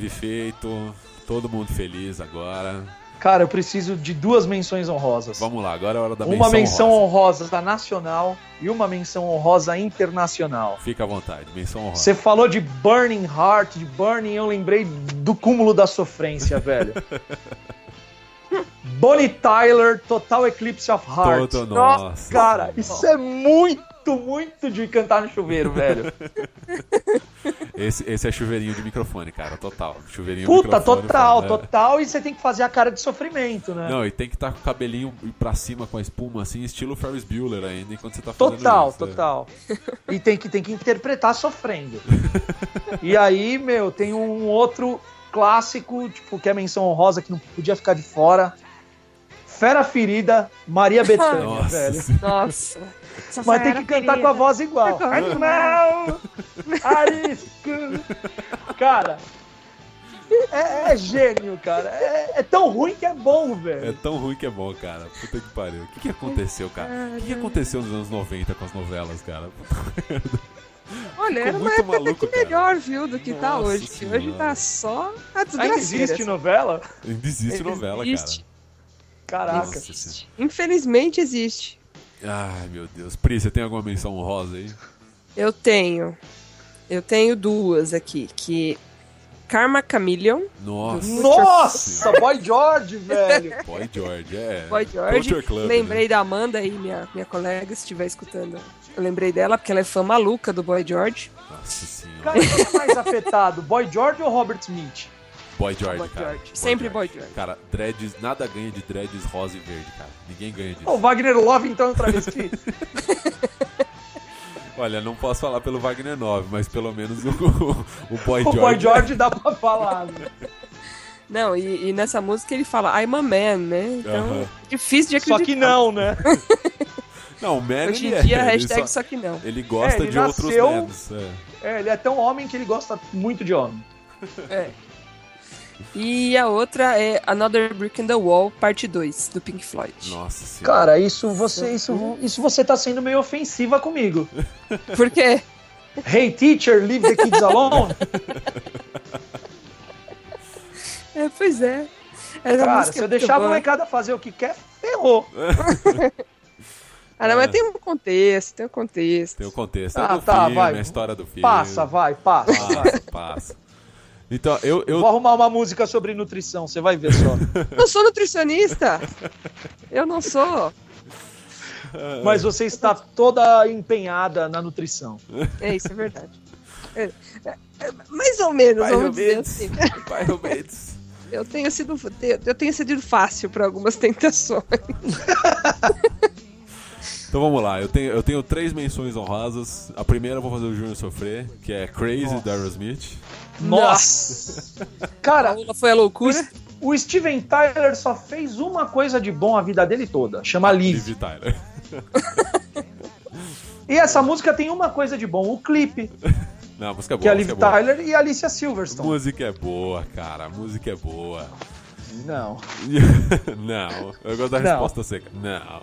5 feito, todo mundo feliz agora. Cara, eu preciso de duas menções honrosas. Vamos lá, agora é a hora da uma menção honrosa. honrosa nacional e uma menção honrosa internacional. Fica à vontade, menção honrosa. Você falou de Burning Heart, de Burning, eu lembrei do cúmulo da sofrência, velho. Bonnie Tyler, Total Eclipse of Heart. Todo, nossa. Cara, isso é muito, muito de cantar no chuveiro, velho. Esse, esse é chuveirinho de microfone, cara, total. Chuveirinho Puta, microfone, total, é. total. E você tem que fazer a cara de sofrimento, né? Não, e tem que estar com o cabelinho pra cima com a espuma, assim, estilo Ferris Bueller ainda, enquanto você tá fazendo Total, isso. é. total. E tem que, tem que interpretar sofrendo. E aí, meu, tem um outro clássico, tipo, que é menção honrosa, que não podia ficar de fora. Fera Ferida, Maria Bethânia, Nossa, velho. Nossa. Mas tem que cantar com a voz igual. Animal! Arisco! Cara, é, é gênio, cara. É, é tão ruim que é bom, É velho. tão ruim que é bom, cara. Puta que pariu. O que, que aconteceu, cara? O que, que aconteceu nos anos 90 com as novelas, cara? Olha, era Ficou uma muito época maluco, que cara. melhor, viu, do que tá Nossa hoje. Que hoje Senhora. tá só a Ainda desgraceira. existe novela? Ainda existe novela, Existe. Caraca. Senhora. Infelizmente existe. Ai, meu Deus. Pri, você tem alguma menção honrosa aí? Eu tenho. Eu tenho duas aqui, que Karma Chameleon, Nossa. Nossa, Boy George, velho. Boy George, é. Boy George. Club, lembrei né? da Amanda aí, minha, minha colega, se estiver escutando. Eu lembrei dela porque ela é fã maluca do Boy George. Nossa senhora. Cara, quem é mais afetado, Boy George ou Robert Smith? Boy George, Boy cara. George. Sempre Boy George. Cara, dreads, nada ganha de dreads rosa e verde, cara. Ninguém ganha disso. O Wagner Love, então, é um travesti. Olha, não posso falar pelo Wagner 9, mas pelo menos o, o Boy o George. Boy George dá pra falar. né? Não, e, e nessa música ele fala I'm a man, né? Então, Aham. difícil de Só acreditar. que não, né? Não, o Man Hoje em é. dia, ele hashtag só, só que não. ele gosta É, ele de outros nasceu- mans. É. É, ele é tão homem que ele gosta muito de homem. É. E a outra é Another Brick in the Wall, parte 2, do Pink Floyd. Nossa senhora. Cara, isso você, isso, isso você tá sendo meio ofensiva comigo. Por quê? Hey teacher, leave the kids alone. É, pois é. Essa Cara, se é eu deixar a boa. molecada fazer o que quer, ferrou. Ah, não, mas tem um contexto, tem um contexto. Tem o contexto. Ah, é do tá, filme, vai. a história do filme. Passa, vai, passa, vai. Passa, passa. Então, eu, eu, Vou arrumar uma música sobre nutrição, você vai ver só. Eu sou nutricionista. Eu não sou. Mas você está toda empenhada na nutrição. É, isso é verdade. É, é, mais ou menos, Vai, vamos dizer Roberts. assim. Roberts. Eu tenho sido, eu tenho cedido fácil para algumas tentações. Então vamos lá, eu tenho, eu tenho três menções honrosas. A primeira eu vou fazer o Júnior sofrer, que é Crazy da Aerosmith. Nossa! A Cara, Lula foi a loucura. o Steven Tyler só fez uma coisa de bom a vida dele toda, chama Live. Liv Tyler. E essa música tem uma coisa de bom, o clipe, Não, a música é boa. que é a a Liv é. Tyler e a Alicia A Silverstone. música é boa, cara. A música é boa. Não. Não, eu gosto da Não. resposta seca. Não.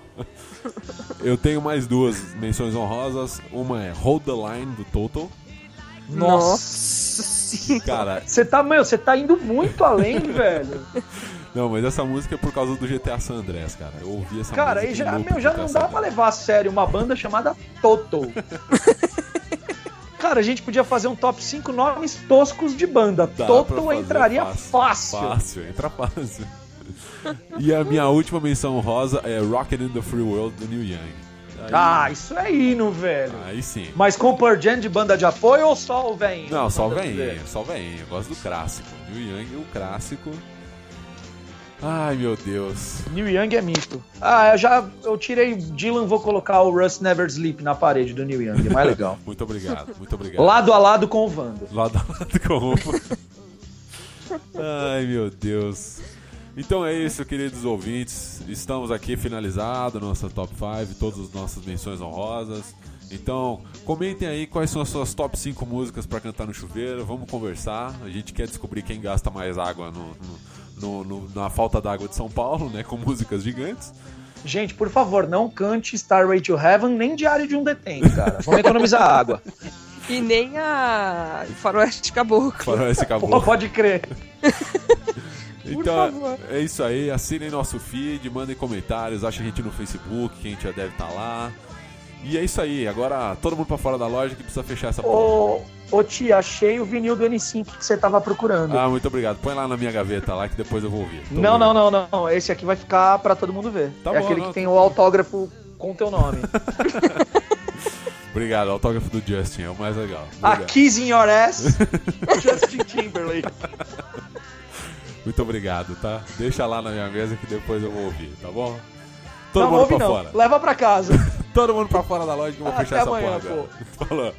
Eu tenho mais duas menções honrosas. Uma é Hold the Line do Total. Nossa. Senhora. Cara, Você tá, meu, você tá indo muito além, velho. não, mas essa música é por causa do GTA San Andreas, cara. Eu ouvi essa Cara, música. aí em já, meu, já não dá pra levar a sério uma banda chamada Toto. Cara, a gente podia fazer um top 5 nomes toscos de banda. Dá Toto entraria fácil. Fácil, entra fácil. E a minha última menção honrosa é Rockin' in the Free World do Neil Young. Aí, Ah, isso é hino, velho. aí sim. Mas com Pearl Jam de banda de apoio ou só o velhinho? Não, só o veinho, só o veinho. Eu gosto do clássico. Neil Young, o clássico. Ai, meu Deus. Neil Young é mito. Ah, eu já eu tirei Dylan, vou colocar o Rust Never Sleep na parede do Neil Young, é mais legal. Muito obrigado, muito obrigado. lado a lado com o Vando. Lado a lado com Ai, meu Deus. Então é isso, queridos ouvintes. Estamos aqui finalizado nossa top 5, todas as nossas menções honrosas. Então, comentem aí quais são as suas top 5 músicas para cantar no chuveiro. Vamos conversar. A gente quer descobrir quem gasta mais água no, no- no- no- na falta d'água de São Paulo, né? Com músicas gigantes. Gente, por favor, não cante Starway to Heaven nem Diário de um Detento, cara. Vamos economizar água. E nem a Faroeste Caboclo. Para esse Pô, pode crer. Então favor. é isso aí. Assinem nosso feed, mandem comentários, achem a gente no Facebook, que a gente já deve estar lá. E é isso aí. Agora todo mundo pra fora da loja que precisa fechar essa porra. Ô, ô tia, achei o vinil do N5 que você tava procurando. Ah, muito obrigado. Põe lá na minha gaveta lá que depois eu vou ouvir. Tô não, não, não, não. Esse aqui vai ficar pra todo mundo ver. Tá é bom, aquele não, que tem tá o autógrafo com teu nome. Obrigado. Autógrafo do Justin é o mais legal. Obrigado. A Kiss in Your Ass, Justin Timberlake. Muito obrigado, tá? Deixa lá na minha mesa que depois eu vou ouvir, tá bom? Todo não, mundo ouve pra não. fora. Leva pra casa. Todo mundo pra fora da loja que eu vou Até fechar essa amanhã, porra agora. Falou.